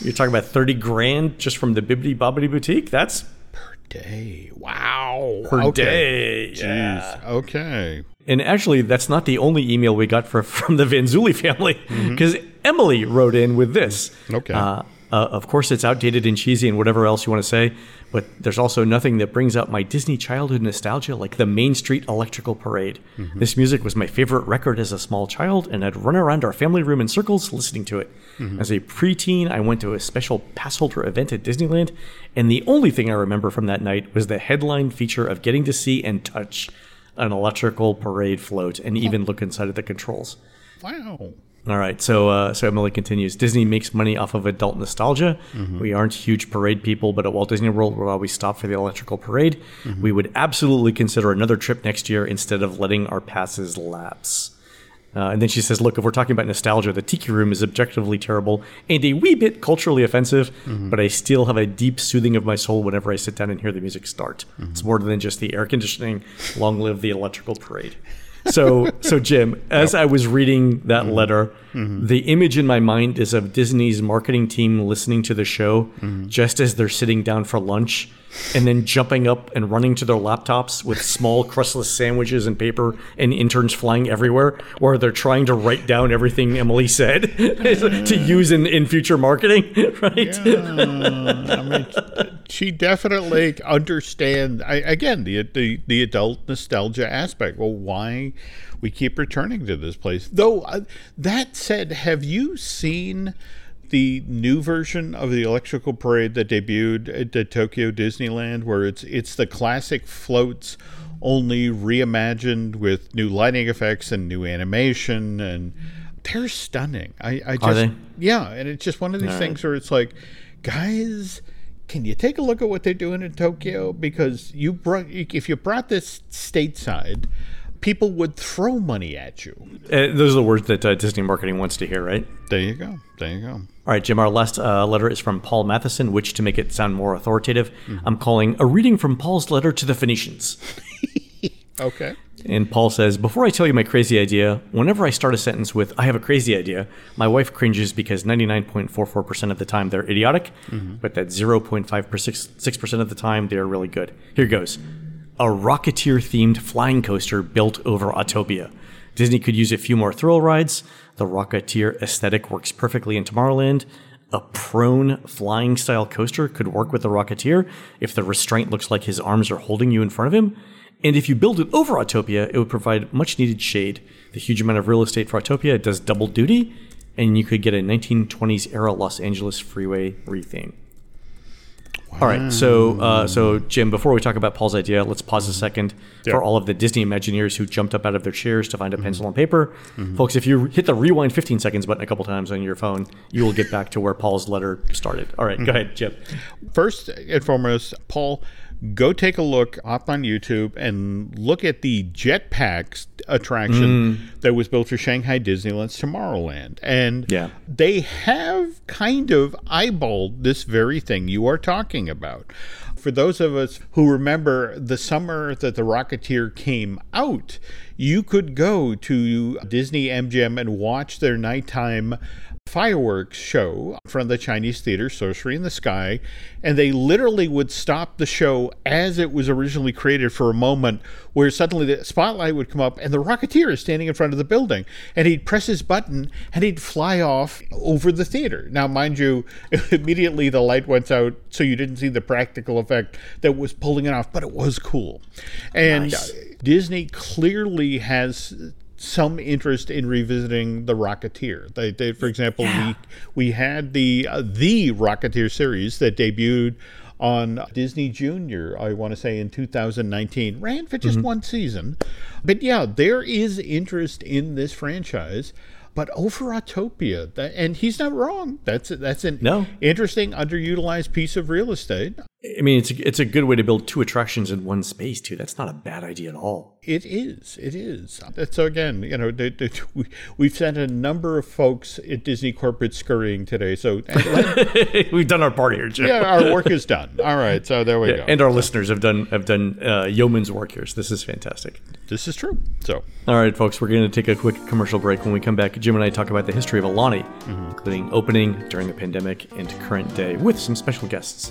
You're talking about 30 grand just from the Bibbidi Bobbidi boutique. That's per Day. Wow. per okay. day. Jeez. Okay. And actually, that's not the only email we got for, from the Vanzuli family, because Emily wrote in with this. Mm-hmm. Okay. Uh, uh, of course, it's outdated and cheesy and whatever else you want to say, but there's also nothing that brings up my Disney childhood nostalgia like the Main Street Electrical Parade. Mm-hmm. This music was my favorite record as a small child, and I'd run around our family room in circles listening to it. Mm-hmm. As a preteen, I went to a special passholder event at Disneyland, and the only thing I remember from that night was the headline feature of getting to see and touch an electrical parade float and even look inside of the controls. Wow. All right, so uh, so Emily continues. Disney makes money off of adult nostalgia. We aren't huge parade people, but at Walt Disney World, we'll always stop for the electrical parade. We would absolutely consider another trip next year instead of letting our passes lapse. Uh, and then she says, "Look, if we're talking about nostalgia, the Tiki Room is objectively terrible and a wee bit culturally offensive, but I still have a deep soothing of my soul whenever I sit down and hear the music start. It's more than just the air conditioning. Long live the electrical parade." So, so Jim, as I was reading that mm-hmm. letter, mm-hmm. the image in my mind is of Disney's marketing team listening to the show mm-hmm. just as they're sitting down for lunch and then jumping up and running to their laptops with small crustless sandwiches and paper and interns flying everywhere where they're trying to write down everything Emily said to use in, in future marketing, right? I mean, she definitely understands. Again, the, the the adult nostalgia aspect. Well, why we keep returning to this place? Though uh, that said, have you seen? The new version of the electrical parade that debuted at the Tokyo Disneyland, where it's it's the classic floats, only reimagined with new lighting effects and new animation, and they're stunning. I, I just they? yeah, and it's just one of these things where it's like, guys, can you take a look at what they're doing in Tokyo? Because you brought, if you brought this stateside, people would throw money at you. Uh, those are the words that uh, Disney marketing wants to hear, right? There you go. There you go. All right, Jim, our last uh, letter is from Paul Matheson, which, to make it sound more authoritative, I'm calling a reading from Paul's letter to the Phoenicians. Okay. And Paul says, Before I tell you my crazy idea, whenever I start a sentence with, I have a crazy idea, my wife cringes because 99.44% of the time they're idiotic, but that 0.56% of the time they're really good. Here goes A Rocketeer themed flying coaster built over Autopia. Disney could use a few more thrill rides. The Rocketeer aesthetic works perfectly in Tomorrowland. A prone flying style coaster could work with the Rocketeer if the restraint looks like his arms are holding you in front of him. And if you build it over Autopia, it would provide much needed shade. The huge amount of real estate for Autopia does double duty, and you could get a 1920s era Los Angeles freeway retheme. All right, so uh, so Jim, before we talk about Paul's idea, let's pause a mm-hmm. second Yeah. for all of the Disney Imagineers who jumped up out of their chairs to find a pencil mm-hmm. and paper. Mm-hmm. Folks, if you hit the rewind 15 seconds button a couple times on your phone, you will get back to where Paul's letter started. All right, go ahead, Jim. First and foremost, Paul, go take a look up on YouTube and look at the Jetpacks attraction mm. that was built for Shanghai Disneyland's Tomorrowland. And Yeah. they have kind of eyeballed this very thing you are talking about. For those of us who remember the summer that the Rocketeer came out, you could go to Disney MGM and watch their nighttime fireworks show from the Chinese theater, Sorcery in the Sky, and they literally would stop the show as it was originally created for a moment, where suddenly the spotlight would come up and the Rocketeer is standing in front of the building, and he'd press his button and he'd fly off over the theater. Now, mind you, immediately the light went out, so you didn't see the practical effect that was pulling it off, but it was cool. And Nice. Disney clearly has some interest in revisiting the Rocketeer. They, they for example, we we had the uh, the Rocketeer series that debuted on Disney Junior. I want to say in 2019, ran for just one season, but yeah, there is interest in this franchise. But over Autopia, that, and he's not wrong. That's that's an No. interesting underutilized piece of real estate. I mean, it's a, it's a good way to build two attractions in one space, too. That's not a bad idea at all. It is. It is. So again, you know, th- th- we, we've sent a number of folks at Disney corporate scurrying today. So let- We've done our part here, Jim. yeah, our work is done. All right. So there we Yeah, go. and our listeners have done have done uh, yeoman's work here. So this is fantastic. this is true. So All right, folks, we're going to take a quick commercial break. When we come back, Jim and I talk about the history of Aulani, including opening during the pandemic and current day, with some special guests.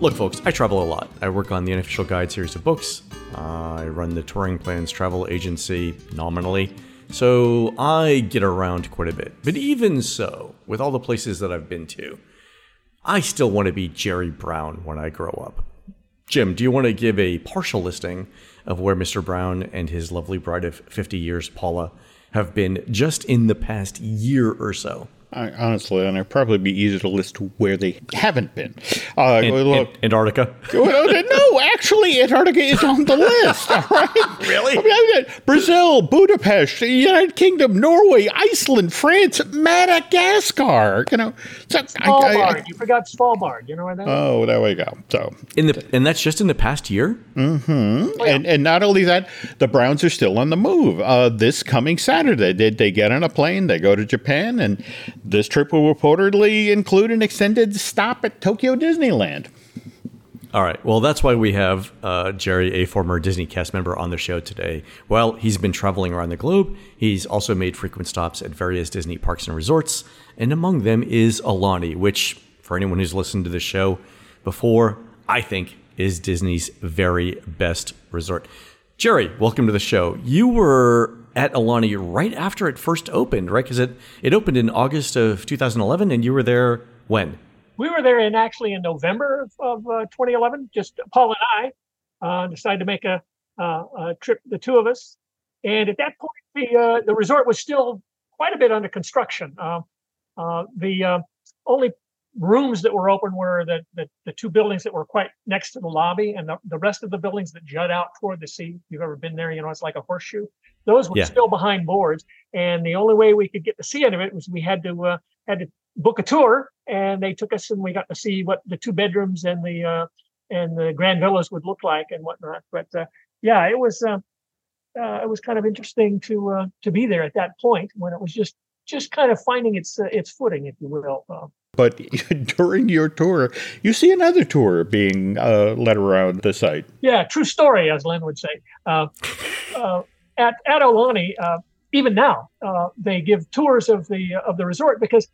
Look, folks, I travel a lot. I work on the unofficial guide series of books. Uh, I run the Touring Plans travel agency nominally. So I get around quite a bit. But even so, with all the places that I've been to, I still want to be Jerry Brown when I grow up. Jim, do you want to give a partial listing of where Mr. Brown and his lovely bride of 50 years, Paula, have been just in the past year or so? I, honestly, and it'd probably be easier to list where they haven't been. Uh, An- look, An- Antarctica? No, actually, Antarctica is on the list. All right, Really? I mean, I've got Brazil, Budapest, the United Kingdom, Norway, Iceland, France, Madagascar. You know, so Svalbard. I, I, you forgot Svalbard. You know where that is? oh, there we go. So, In the and that's just in the past year? Mm-hmm. And and not only that, the Browns are still on the move. Uh, this coming Saturday, they they get on a plane, they go to Japan, and this trip will reportedly include an extended stop at Tokyo Disneyland. All right. Well, that's why we have uh, Jerry, a former Disney cast member, on the show today. Well, he's been traveling around the globe. He's also made frequent stops at various Disney parks and resorts, and among them is Aulani, which, for anyone who's listened to the show before, I think is Disney's very best resort. Jerry, welcome to the show. You were at Aulani right after it first opened, right? Because it, it opened in August of 2011, and you were there when? We were there in actually in November of, of uh, 2011. Just Paul and I uh, decided to make a, uh, a trip, the two of us. And at that point, the uh, the resort was still quite a bit under construction. Uh, uh, the only rooms that were open were the, the the two buildings that were quite next to the lobby, and the, the rest of the buildings that jut out toward the sea. If you've ever been there, you know it's like a horseshoe. Those were Yeah. still behind boards, and the only way we could get to see any of it was we had to uh, had to book a tour, and they took us and we got to see what the two bedrooms and the uh, and the grand villas would look like and whatnot. But uh, yeah, it was uh, uh, it was kind of interesting to uh, to be there at that point when it was just just kind of finding its uh, its footing, if you will. Uh, But during your tour, you see another tour being uh, led around the site. yeah, true story, as Len would say. Uh, uh, at at Aulani, uh, even now, uh, they give tours of the of the resort because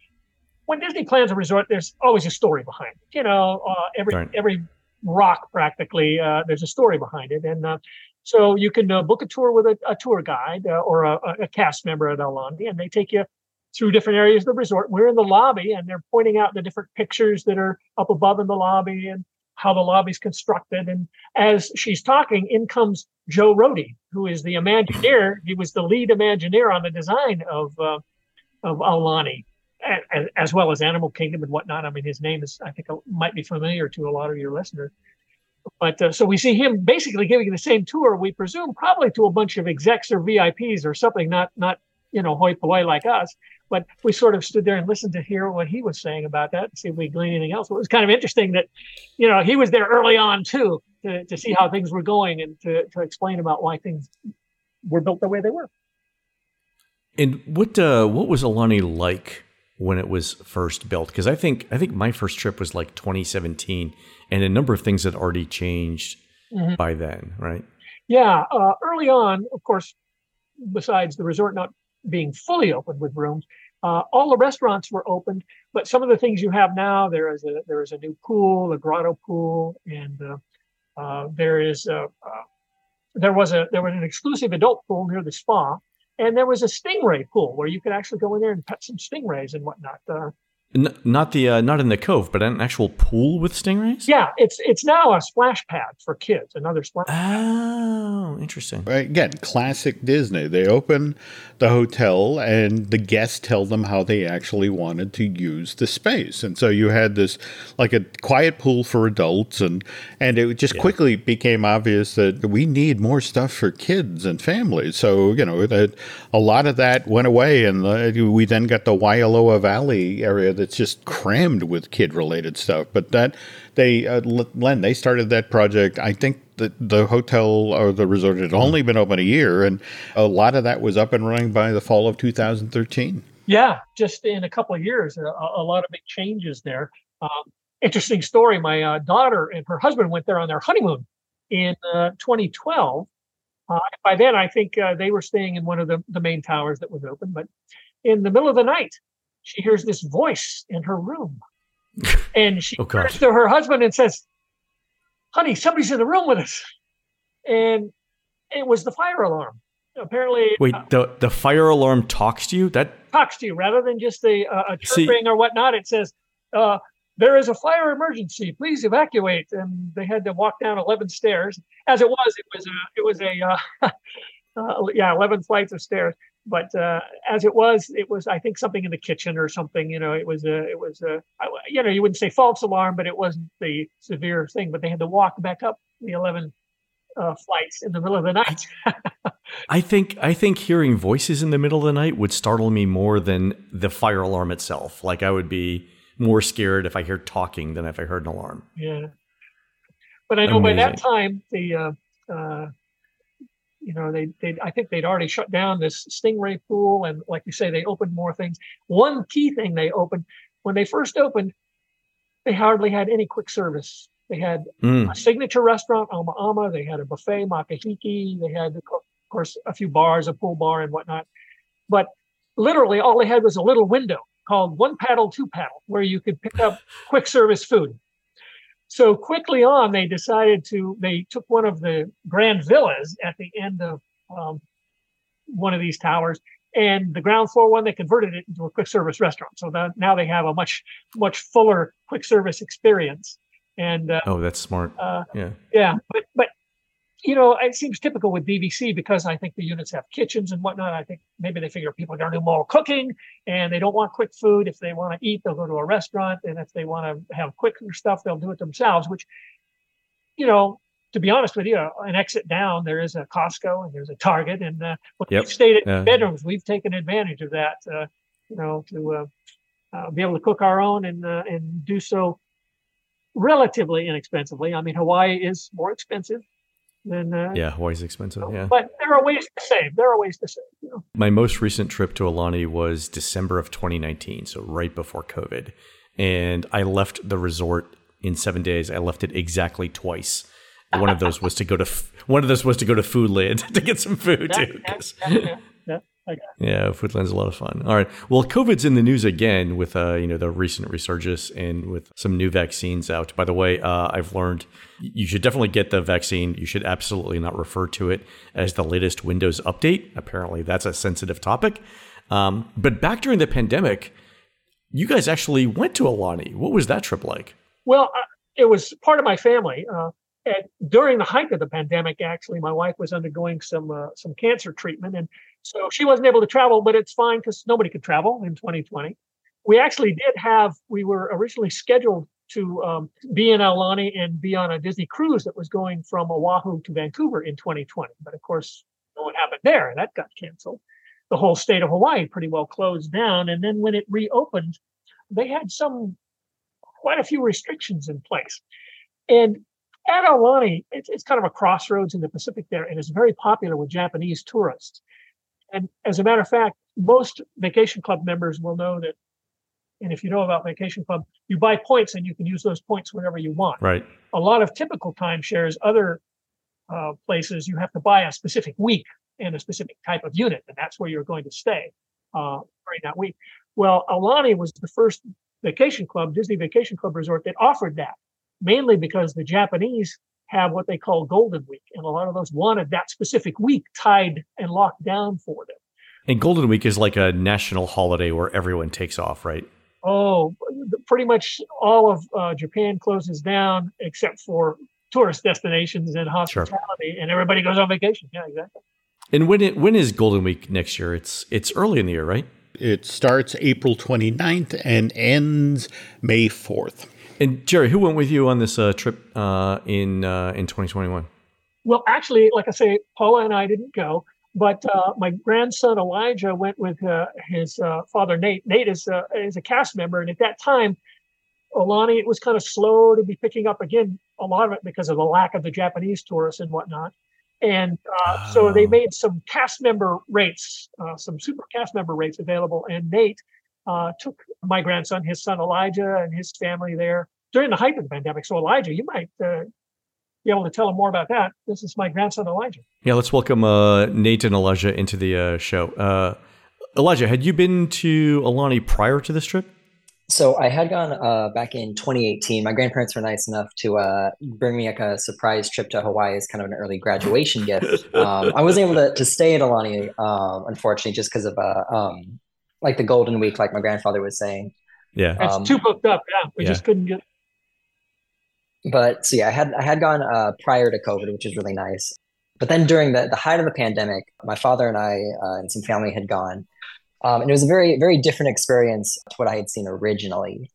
when Disney plans a resort, there's always a story behind it. You know, uh, every Right. every rock practically uh, there's a story behind it, and uh, so you can uh, book a tour with a, a tour guide uh, or a, a cast member at Aulani, and they take you through different areas of the resort. We're in the lobby, and they're pointing out the different pictures that are up above in the lobby and how the lobby's constructed. And as she's talking, in comes Joe Rohde, who is the Imagineer. He was the lead Imagineer on the design of uh, of Aulani, as well as Animal Kingdom and whatnot. I mean, his name is, I think, might be familiar to a lot of your listeners. But uh, so we see him basically giving the same tour. We presume probably to a bunch of execs or VIPs or something, not not you know hoi polloi like us. But we sort of stood there and listened to hear what he was saying about that, and see if we glean anything else. It was kind of interesting that, you know, he was there early on too to, to see how things were going and to, to explain about why things were built the way they were. And what uh, what was Aulani like when it was first built? Because I think I think my first trip was like 2017, and a number of things had already changed Mhm. by then, right? Yeah, uh, early on, of course, besides the resort not being fully open with rooms, uh, all the restaurants were opened. But some of the things you have now, there is a there is a new pool, a grotto pool, and uh, uh, there is a, uh, there was a there was an exclusive adult pool near the spa, and there was a stingray pool where you could actually go in there and pet some stingrays and whatnot. N- not the uh, not in the cove, but an actual pool with stingrays. yeah, it's it's now a splash pad for kids, another splash. Oh, interesting. Again, classic Disney. They open the hotel and the guests tell them how they actually wanted to use the space. And so you had this like a quiet pool for adults and and it just quickly became obvious that we need more stuff for kids and families. So, you know, that a lot of that went away and uh, we then got the Waikolohe Valley area that's just crammed with kid related stuff. But that they uh, Len they started that project I think the, the hotel or the resort had only been open a year, and a lot of that was up and running by the fall of 2013. Yeah, just in a couple of years, a, a lot of big changes there. Um, interesting story. My uh, daughter and her husband went there on their honeymoon in uh, 2012. Uh, by then, I think uh, they were staying in one of the, the main towers that was open. But in the middle of the night, she hears this voice in her room. And she Oh, God. turns to her husband and says, Honey, somebody's in the room with us. And it was the fire alarm. Apparently, Wait, uh, the the fire alarm talks to you? That talks to you rather than just a, a, a See- chirping or whatnot. It says, uh, "There is a fire emergency. Please evacuate." And they had to walk down eleven stairs. As it was, it was a, it was a, uh, uh, yeah, eleven flights of stairs. But uh, as it was, it was I think something in the kitchen or something. You know, it was a, it was a, I- you know, you wouldn't say false alarm, but it wasn't the severe thing. But they had to walk back up the eleven uh, flights in the middle of the night. I think I think hearing voices in the middle of the night would startle me more than the fire alarm itself. Like I would be more scared if I hear talking than if I heard an alarm. Yeah. But I know by that time the uh, uh, you know they they I think they'd already shut down this stingray pool and like you say they opened more things. One key thing they opened when they first opened, they hardly had any quick service. They had Mm. a signature restaurant, Ama Ama. They had a buffet, Makahiki. They had, of of course, a few bars, a pool bar, and whatnot. But literally, all they had was a little window called one paddle, two paddle, where you could pick up quick service food. So quickly on, they decided to. They took one of the grand villas at the end of um, one of these towers, and the ground floor one, they converted it into a quick service restaurant. So that now they have a much much fuller quick service experience. And uh, Oh, that's smart. uh, Yeah. yeah, but but you know, it seems typical with DVC because I think the units have kitchens and whatnot. I think maybe they figure people are going to do more cooking and they don't want quick food. If they want to eat, they'll go to a restaurant, and if they want to have quicker stuff, they'll do it themselves. Which, you know, to be honest with you, an exit down there is a Costco and there's a Target, and uh, when Yep. we've stayed at Yeah. bedrooms, we've taken advantage of that. Uh, you know, to uh, uh, be able to cook our own and uh, and do so relatively inexpensively. I mean, Hawaii is more expensive than uh, Yeah, Hawaii's expensive. Yeah. but there are ways to save. There are ways to save. You know? My most recent trip to Aulani was December of 2019, so right before COVID. And I left the resort in seven days. I left it exactly twice. One of those was to go to one of those was to go to Foodland to get some food Yeah, too. yeah, yeah, yeah. Foodland's a lot of fun. All right. Well, COVID's in the news again with uh, you know the recent resurgence and with some new vaccines out. By the way, uh, I've learned you should definitely get the vaccine. You should absolutely not refer to it as the latest Windows update. Apparently, that's a sensitive topic. Um, but back during the pandemic, you guys actually went to Aulani. What was that trip like? Well, uh, it was part of my family. Uh, and during the height of the pandemic, actually, my wife was undergoing some uh, some cancer treatment, and so she wasn't able to travel. But it's fine because nobody could travel in 2020. We actually did have. We were originally scheduled to um, be in Aulani and be on a Disney cruise that was going from Oahu to Vancouver in 2020. But of course, what happened there, that got canceled. The whole state of Hawaii pretty well closed down, and then when it reopened, they had some quite a few restrictions in place. And at Aulani, it's, it's kind of a crossroads in the Pacific there, and it's very popular with Japanese tourists. And as a matter of fact, most vacation club members will know that. And if you know about Vacation Club, you buy points and you can use those points whenever you want. Right. A lot of typical timeshares, other uh, places, you have to buy a specific week and a specific type of unit, and that's where you're going to stay uh, during that week. Well, Aulani was the first vacation club, Disney Vacation Club resort that offered that mainly because the Japanese have what they call Golden Week, and a lot of those wanted that specific week tied and locked down for them. And Golden Week is like a national holiday where everyone takes off, right? Oh, pretty much all of uh, Japan closes down except for tourist destinations and hospitality, sure. and everybody goes on vacation. Yeah, exactly. And when it when is Golden Week next year? It's it's early in the year, right? It starts April 29th and ends May 4th. And Jerry, who went with you on this uh, trip uh, in uh, in 2021? Well, actually, like I say, Paula and I didn't go, but uh, my grandson Elijah went with uh, his uh, father Nate. Nate is is a cast member, and at that time, Aulani it was kind of slow to be picking up again. A lot of it because of the lack of the Japanese tourists and whatnot. And oh. so they oh. made some cast member rates, some super cast member rates available. And Nate uh, took my grandson, his son Elijah, and his family there during the height of the pandemic. So, Elijah, you might uh, be able to tell him more about that. This is my grandson, Elijah. Yeah, let's welcome uh, Nate and Elijah into the uh, show. Uh, Elijah, had you been to Aulani prior to this trip? So I had gone uh, back in 2018. My grandparents were nice enough to uh, bring me like a surprise trip to Hawaii as kind of an early graduation gift. Um, I wasn't able to, to stay at Aulani, um, unfortunately, just because of uh, um, like the golden week, like my grandfather was saying. Yeah, it's um, too booked up. Yeah, we yeah. just couldn't get. But so yeah, I had I had gone uh, prior to COVID, which is really nice. But then during the, the height of the pandemic, my father and I uh, and some family had gone, um, and it was a very very different experience to what I had seen originally.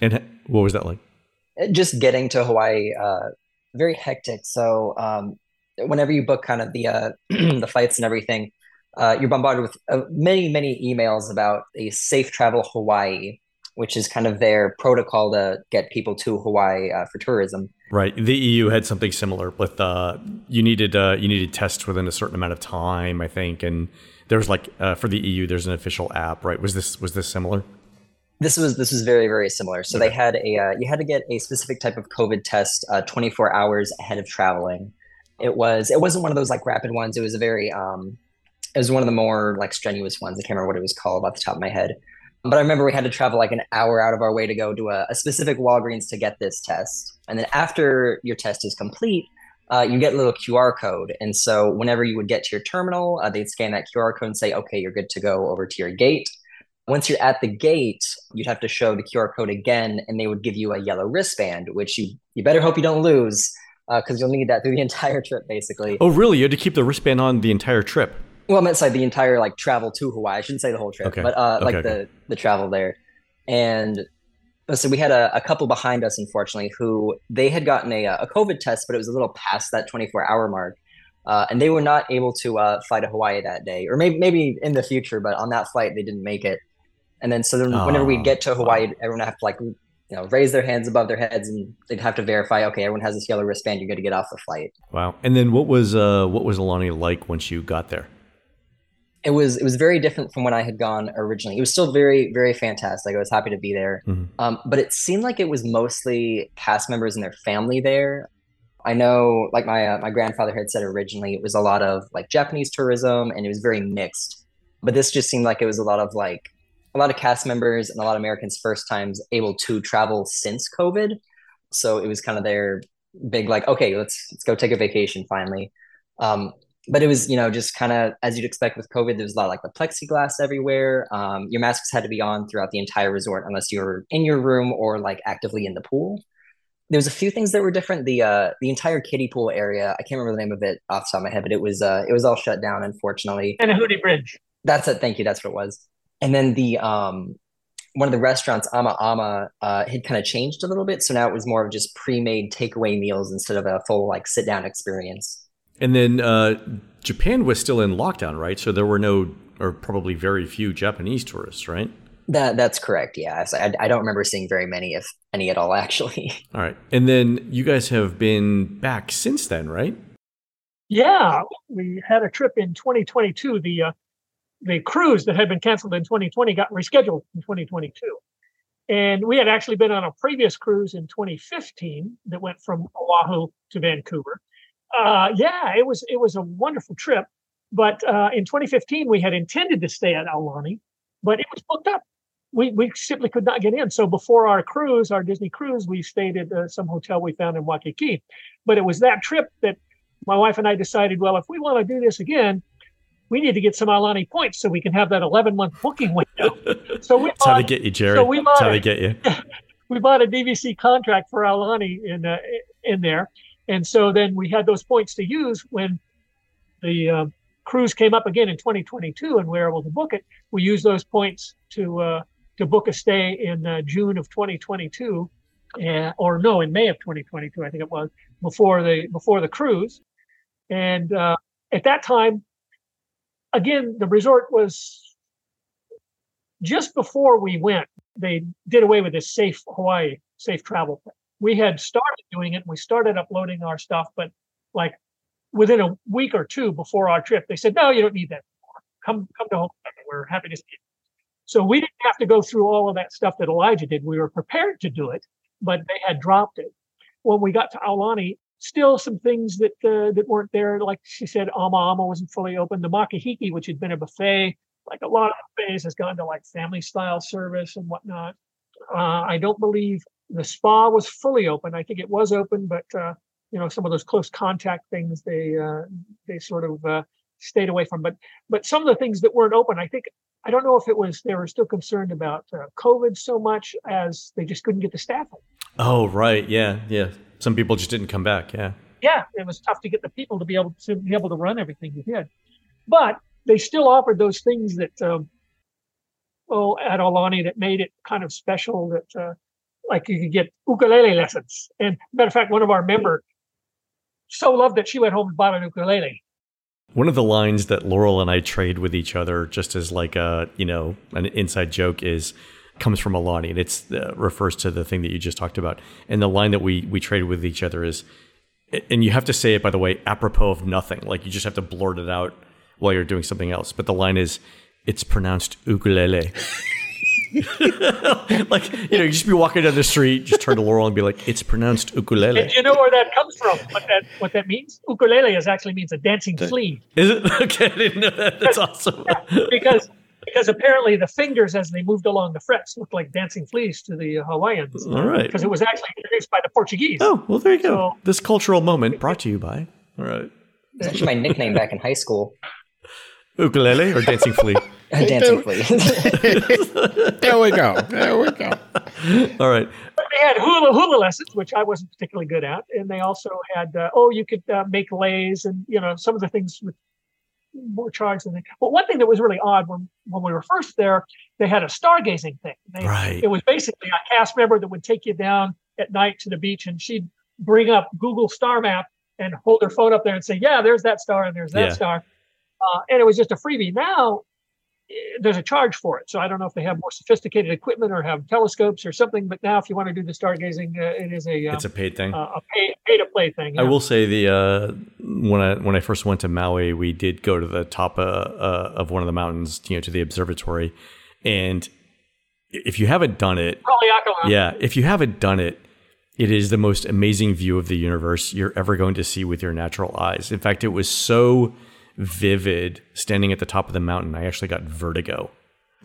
And what was that like? Just getting to Hawaii, uh, very hectic. So um, whenever you book kind of the uh, the flights and everything, uh, you're bombarded with uh, many, many emails about a safe travel Hawaii, which is kind of their protocol to get people to Hawaii uh, for tourism. Right. The EU had something similar with uh, you needed uh, you needed tests within a certain amount of time, I think, and there was like uh, for the EU, there's an official app, right? Was this was this similar? This was this was very very similar. So okay. they had a uh, you had to get a specific type of COVID test uh, 24 hours ahead of traveling. It was it wasn't one of those like rapid ones. It was a very um, it was one of the more like strenuous ones. I can't remember what it was called off the top of my head. But I remember we had to travel like an hour out of our way to go to a, a specific Walgreens to get this test. And then after your test is complete, uh, you get a little QR code. And so whenever you would get to your terminal, uh, they'd scan that QR code and say, okay, you're good to go over to your gate. Once you're at the gate, you'd have to show the QR code again, and they would give you a yellow wristband, which you you better hope you don't lose because uh, you'll need that through the entire trip, basically. Oh, really? You had to keep the wristband on the entire trip? Well, I meant like the entire like travel to Hawaii. I shouldn't say the whole trip, okay. but uh, okay, like okay. the the travel there. And so we had a, a, couple behind us, unfortunately, who they had gotten a, a COVID test, but it was a little past that 24 hour mark. Uh, and they were not able to uh, fly to Hawaii that day, or maybe maybe in the future, but on that flight they didn't make it. And then so then oh, whenever we get to Hawaii, wow. everyone have to like you know raise their hands above their heads, and they'd have to verify, okay, everyone has this yellow wristband, you're going to get off the flight. Wow. And then what was uh, what was Aulani like once you got there? It was it was very different from when I had gone originally. It was still very very fantastic. I was happy to be there, mm-hmm. um, but it seemed like it was mostly cast members and their family there. I know, like my uh, my grandfather had said originally, it was a lot of like Japanese tourism, and it was very mixed. but this just seemed like it was a lot of like a lot of cast members and a lot of Americans first times able to travel since COVID. So it was kind of their big like, okay, let's let's go take a vacation finally. Um, but it was you know just kind of as you'd expect with COVID. There was a lot of like the plexiglass everywhere. Um, your masks had to be on throughout the entire resort unless you were in your room or like actively in the pool. There was a few things that were different. The uh, the entire kiddie pool area, I can't remember the name of it off the top of my head, but it was uh, it was all shut down unfortunately. Menehune Bridge. That's it. Thank you. That's what it was. And then the um, one of the restaurants, Ama Ama, uh, had kind of changed a little bit. So now it was more of just pre-made takeaway meals instead of a full like sit down experience. And then uh, Japan was still in lockdown, right? So there were no, or probably very few Japanese tourists, right? That that's correct. Yeah, so I, I don't remember seeing very many, if any at all, actually. All right. And then you guys have been back since then, right? Yeah, we had a trip in 2022. The uh, the cruise that had been canceled in 2020 got rescheduled in 2022. And we had actually been on a previous cruise in 2015 that went from Oahu to Vancouver. Uh, yeah, it was it was a wonderful trip. But uh, in 2015, we had intended to stay at Aulani, but it was booked up. We we simply could not get in. So before our cruise, our Disney cruise, we stayed at uh, some hotel we found in Waikiki. But it was that trip that my wife and I decided, well, if we want to do this again, we need to get some Aulani points so we can have that 11 month booking window. So we That's bought, how they get you, Jerry. so we That's bought how they get you. we bought a DVC contract for Aulani in uh, in there, and so then we had those points to use when the uh, cruise came up again in 2022, and we were able to book it. We used those points to uh, to book a stay in uh, June of 2022, uh, or no, in May of 2022, I think it was before the before the cruise, and uh, at that time, again, the resort was just before we went, they did away with this safe Hawaii safe travel thing. We had started doing it. and We started uploading our stuff, but like within a week or two before our trip, they said, "No, you don't need that anymore. Come, come to home. We're happy to see you." So we didn't have to go through all of that stuff that Elijah did. We were prepared to do it, but they had dropped it. When we got to Aulani, still some things that uh, that weren't there. Like she said, Ama Ama wasn't fully open. The Makahiki, which had been a buffet, like a lot of buffets, has gone to like family style service and whatnot. Uh, I don't believe the spa was fully open. I think it was open, but uh, you know some of those close contact things they uh, they sort of uh, stayed away from. But but some of the things that weren't open, I think I don't know if it was they were still concerned about uh, COVID so much as they just couldn't get the staffing. Oh, right. Yeah. Yeah. Some people just didn't come back. Yeah. yeah, it was tough to get the people to be able to be able to run everything you did. But they still offered those things that, um, oh, at Aulani that made it kind of special. That uh, like you could get ukulele lessons. And matter of fact, one of our member so loved that she went home and bought an ukulele. One of the lines that Laurel and I trade with each other, just as like a you know an inside joke, is comes from Aulani, and it's uh, refers to the thing that you just talked about. And the line that we we trade with each other is, and you have to say it by the way, apropos of nothing. Like you just have to blurt it out while you're doing something else. But the line is, it's pronounced ukulele. like you know, you just be walking down the street, just turn to Laurel and be like, "It's pronounced ukulele." And do you know where that comes from? What that what that means? Ukulele is actually means a dancing flea. Is it okay? I didn't know that. That's awesome. because because apparently the fingers as they moved along the frets looked like dancing fleas to the Hawaiians. All right. Because it was actually introduced by the Portuguese. Oh well, there you go. So- this cultural moment brought to you by all right, It's actually my nickname back in high school. ukulele or dancing flea. Dancing flea. There we go. There we go. All right. But they had hula hula lessons, which I wasn't particularly good at, and they also had uh, oh, you could uh, make leis and you know some of the things with more charged than. But one thing that was really odd when when we were first there, they had a stargazing thing. They, Right. It was basically a cast member that would take you down at night to the beach, and she'd bring up Google Star Map and hold her phone up there and say, "Yeah, there's that star and there's that Yeah. star," uh, and it was just a freebie. Now there's a charge for it, so I don't know if they have more sophisticated equipment or have telescopes or something. But now, if you want to do the stargazing, uh, it is a um, It's a paid thing. uh, a pay pay to play thing. I will say the uh, when I when I first went to Maui, we did go to the top uh, uh, of one of the mountains, you know, to the observatory, and if you haven't done it, yeah, if you haven't done it, it is the most amazing view of the universe you're ever going to see with your natural eyes. In fact, it was so vivid standing at the top of the mountain. I actually got vertigo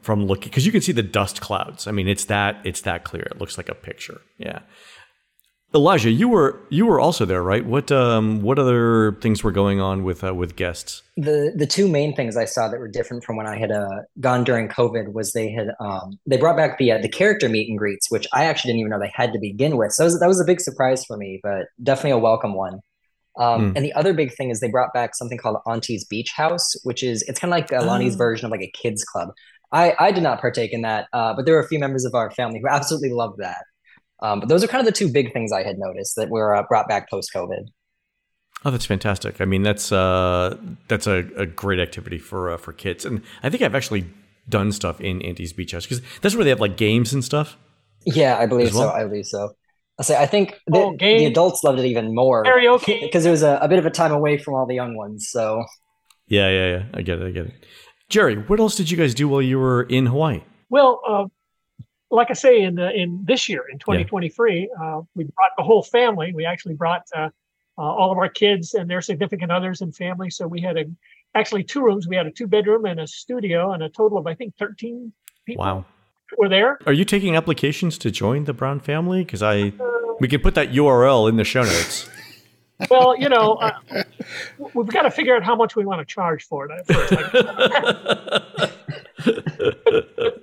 from looking because you can see the dust clouds. I mean, it's that it's that clear. It looks like a picture. Yeah. Elijah, you were you were also there, right? What um what other things were going on with uh, with guests? The the two main things I saw that were different from when I had uh, gone during COVID was they had um, they brought back the uh, the character meet and greets, which I actually didn't even know they had to begin with. So that was, that was a big surprise for me, but definitely a welcome one. Um, mm. And the other big thing is they brought back something called Auntie's Beach House, which is it's kind of like Aulani's oh. version of like a kids club. I I did not partake in that, uh, but there were a few members of our family who absolutely loved that. Um, but those are kind of the two big things I had noticed that were uh, brought back post COVID. Oh, that's fantastic! I mean, that's uh, that's a, a great activity for uh, for kids, and I think I've actually done stuff in Auntie's Beach House because that's where they have like games and stuff. Yeah, I believe well. so. I believe so. I say I think the, oh, the adults loved it even more karaoke because it was a, a bit of a time away from all the young ones. So yeah, yeah, yeah. I get it. I get it. Jerry, what else did you guys do while you were in Hawaii? Well, uh, like I say, in the, in this year in 2023, yeah. uh, we brought the whole family. We actually brought uh, uh, all of our kids and their significant others and family. So we had a actually two rooms. We had a two bedroom and a studio, and a total of I think 13 people. Wow. Were there? Are you taking applications to join the Brown family? Because I, we can put that URL in the show notes. well, you know, uh, we've got to figure out how much we want to charge for it first.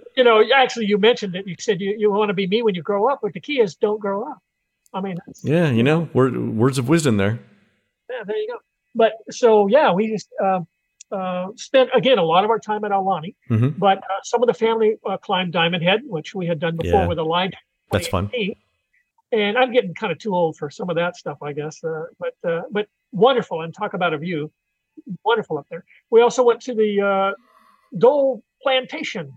you know, actually, you mentioned it. You said you, you want to be me when you grow up, but the key is don't grow up. I mean, yeah, you know, word, words of wisdom there. Yeah, there you go. But so yeah, we just uh, uh, spent again a lot of our time at Aulani, mm-hmm. but uh, some of the family uh, climbed Diamond Head, which we had done before yeah. with a line. That's fun. And I'm getting kind of too old for some of that stuff, I guess. Uh, but uh, but wonderful, and talk about a view, wonderful up there. We also went to the Dole Plantation,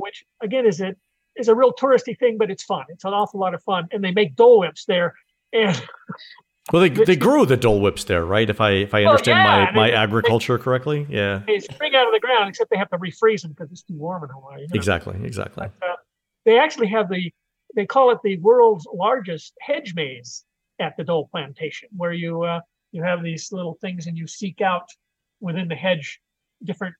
which again is a is a real touristy thing, but it's fun. It's an awful lot of fun, and they make Dole Whips there. And well, they, they grow the Dole Whips there, right? If I if I understand well, yeah, my, my agriculture correctly, yeah. They spring out of the ground, except they have to refreeze them because it's too warm in Hawaii. You know? Exactly, exactly. But, uh, they actually have the they call it the world's largest hedge maze at the Dole Plantation, where you uh, you have these little things and you seek out within the hedge different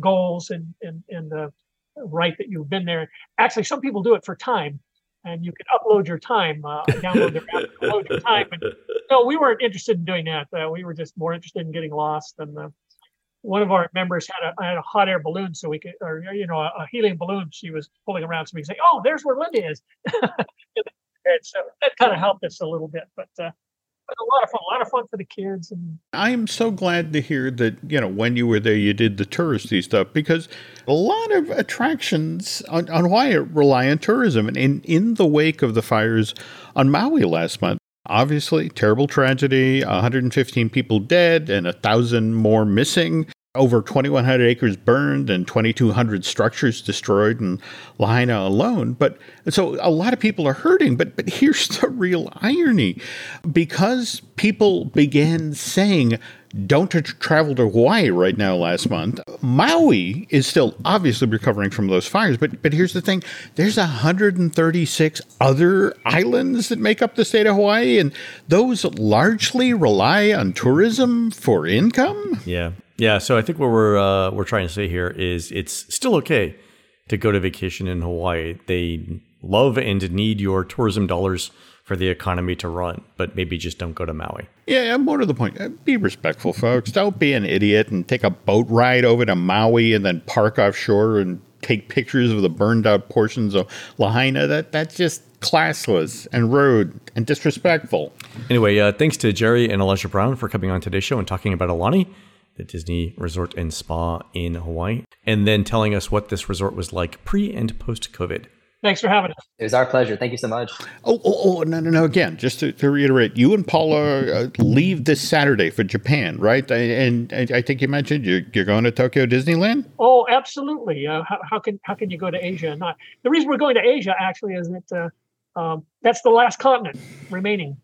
goals and and and uh, write that you've been there. Actually, some people do it for time, and you can upload your time, uh, download their app, upload your time. And no, we weren't interested in doing that. Uh, we were just more interested in getting lost. And uh, one of our members had a had a hot air balloon, so we could, or you know, a, a helium balloon. She was pulling around, so we could say, "Oh, there's where Linda is." and so that kind of helped us a little bit, but uh, a lot of fun, a lot of fun for the kids. And I'm so glad to hear that you know when you were there, you did the touristy stuff because a lot of attractions on, on Hawaii rely on tourism, and in in the wake of the fires on Maui last month. Obviously, terrible tragedy, 115 people dead and a thousand more missing over 2,100 acres burned and 2,200 structures destroyed in Lahaina alone. But so a lot of people are hurting. But but here's the real irony: because people began saying. Don't travel to Hawaii right now last month. Maui is still obviously recovering from those fires, but but here's the thing: there's 136 other islands that make up the state of Hawaii, and those largely rely on tourism for income. Yeah, yeah, so I think what we're uh, we're trying to say here is it's still okay to go to vacation in Hawaii. They love and need your tourism dollars for the economy to run, but maybe just don't go to Maui. Yeah, more to the point, uh, be respectful, folks. Don't be an idiot and take a boat ride over to Maui and then park offshore and take pictures of the burned out portions of Lahaina. That that's just classless and rude and disrespectful. Anyway, uh, thanks to Jerry and Elijah Brown for coming on today's show and talking about Aulani the Disney Resort and Spa in Hawaii, and then telling us what this resort was like pre and post COVID. Thanks for having us. It was our pleasure. Thank you so much. Oh, oh, oh no, no, no. Again, just to, to reiterate, you and Paula uh, leave this Saturday for Japan, right? And, and I think you mentioned you're, you're going to Tokyo Disneyland. Oh, absolutely. Uh, how, how, can how can you go to Asia and not? The reason we're going to Asia actually is that uh, um, that's the last continent remaining.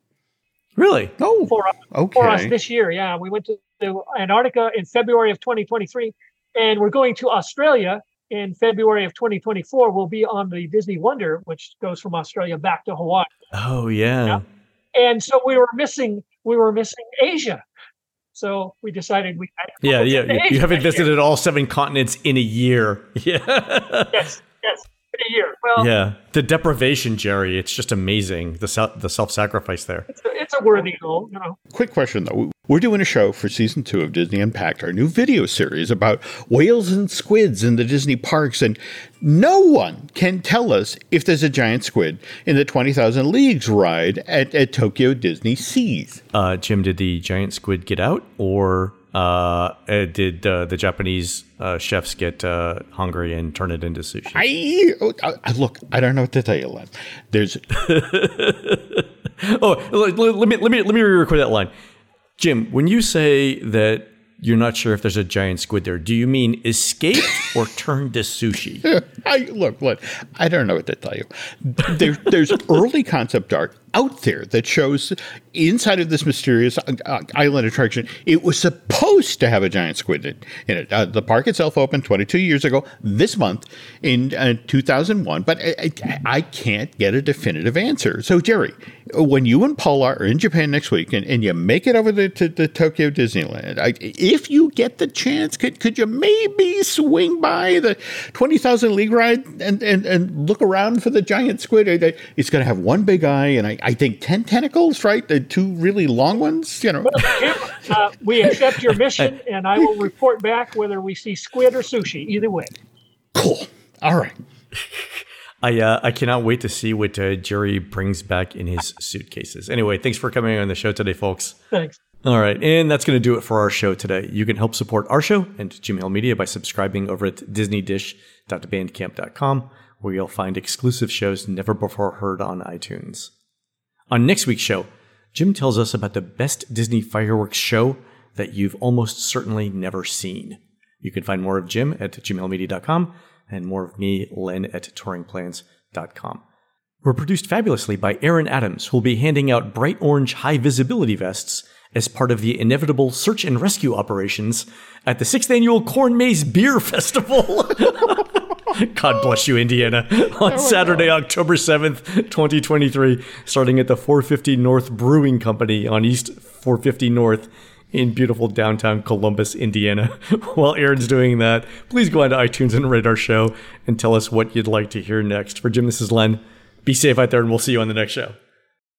Really? Oh, for, okay. for us this year. Yeah, we went to to Antarctica in February of 2023, and we're going to Australia in February of 2024. We'll be on the Disney Wonder, which goes from Australia back to Hawaii. Oh yeah. yeah? And so we were missing we were missing Asia. So we decided we. Yeah, yeah. You, haven't visited all seven continents in a year. Yeah. yes, yes, a year. Well, yeah. The deprivation, Jerry. It's just amazing. The self, the self sacrifice there. It's a, it's a worthy goal, you know. Quick question though. We're doing a show for season two of Disney Unpacked, our new video series about whales and squids in the Disney parks. And no one can tell us if there's a giant squid in the 20,000 Leagues ride at, at Tokyo Disney Seas. Uh, Jim, did the giant squid get out or uh, uh, did uh, the Japanese uh, chefs get uh, hungry and turn it into sushi? I, I, look, I don't know what to tell you, Len. There's. oh, let, let me let me let me re-record that line. Jim, when you say that you're not sure if there's a giant squid there, do you mean escaped or turned to sushi? I look, look, I don't know what to tell you. There, there's early concept art out there that shows inside of this mysterious uh, island attraction, it was supposed to have a giant squid in, it. Uh, the park itself opened 22 years ago this month in uh, 2001, but I, I, I, can't get a definitive answer. So, Jerry, when you and Paula are in Japan next week and, and you make it over to the Tokyo Disneyland, I, if you get the chance, could, could you maybe swing by the 20,000 League ride and, and, and look around for the giant squid? It's going to have one big eye, and I, I think 10 tentacles, right? The two really long ones, you know. Well, uh, we accept your mission, and I will report back whether we see squid or sushi. Either way. Cool. All right. I uh, I cannot wait to see what uh, Jerry brings back in his suitcases. Anyway, thanks for coming on the show today, folks. Thanks. All right, and that's going to do it for our show today. You can help support our show and Jim Hill Media by subscribing over at disneydish.bandcamp.com, where you'll find exclusive shows never before heard on iTunes. On next week's show, Jim tells us about the best Disney fireworks show that you've almost certainly never seen. You can find more of Jim at jimhillmedia.com and more of me, Len, at touringplans.com. We're produced fabulously by Aaron Adams, who will be handing out bright orange high visibility vests as part of the inevitable search and rescue operations at the sixth annual Corn Maze Beer Festival. God bless you, Indiana. On oh Saturday, God. October 7th, 2023, starting at the 450 North Brewing Company on East 450 North in beautiful downtown Columbus, Indiana. While Aaron's doing that, please go on to iTunes and rate our show and tell us what you'd like to hear next. For Jim, this is Len. Be safe out there, and we'll see you on the next show.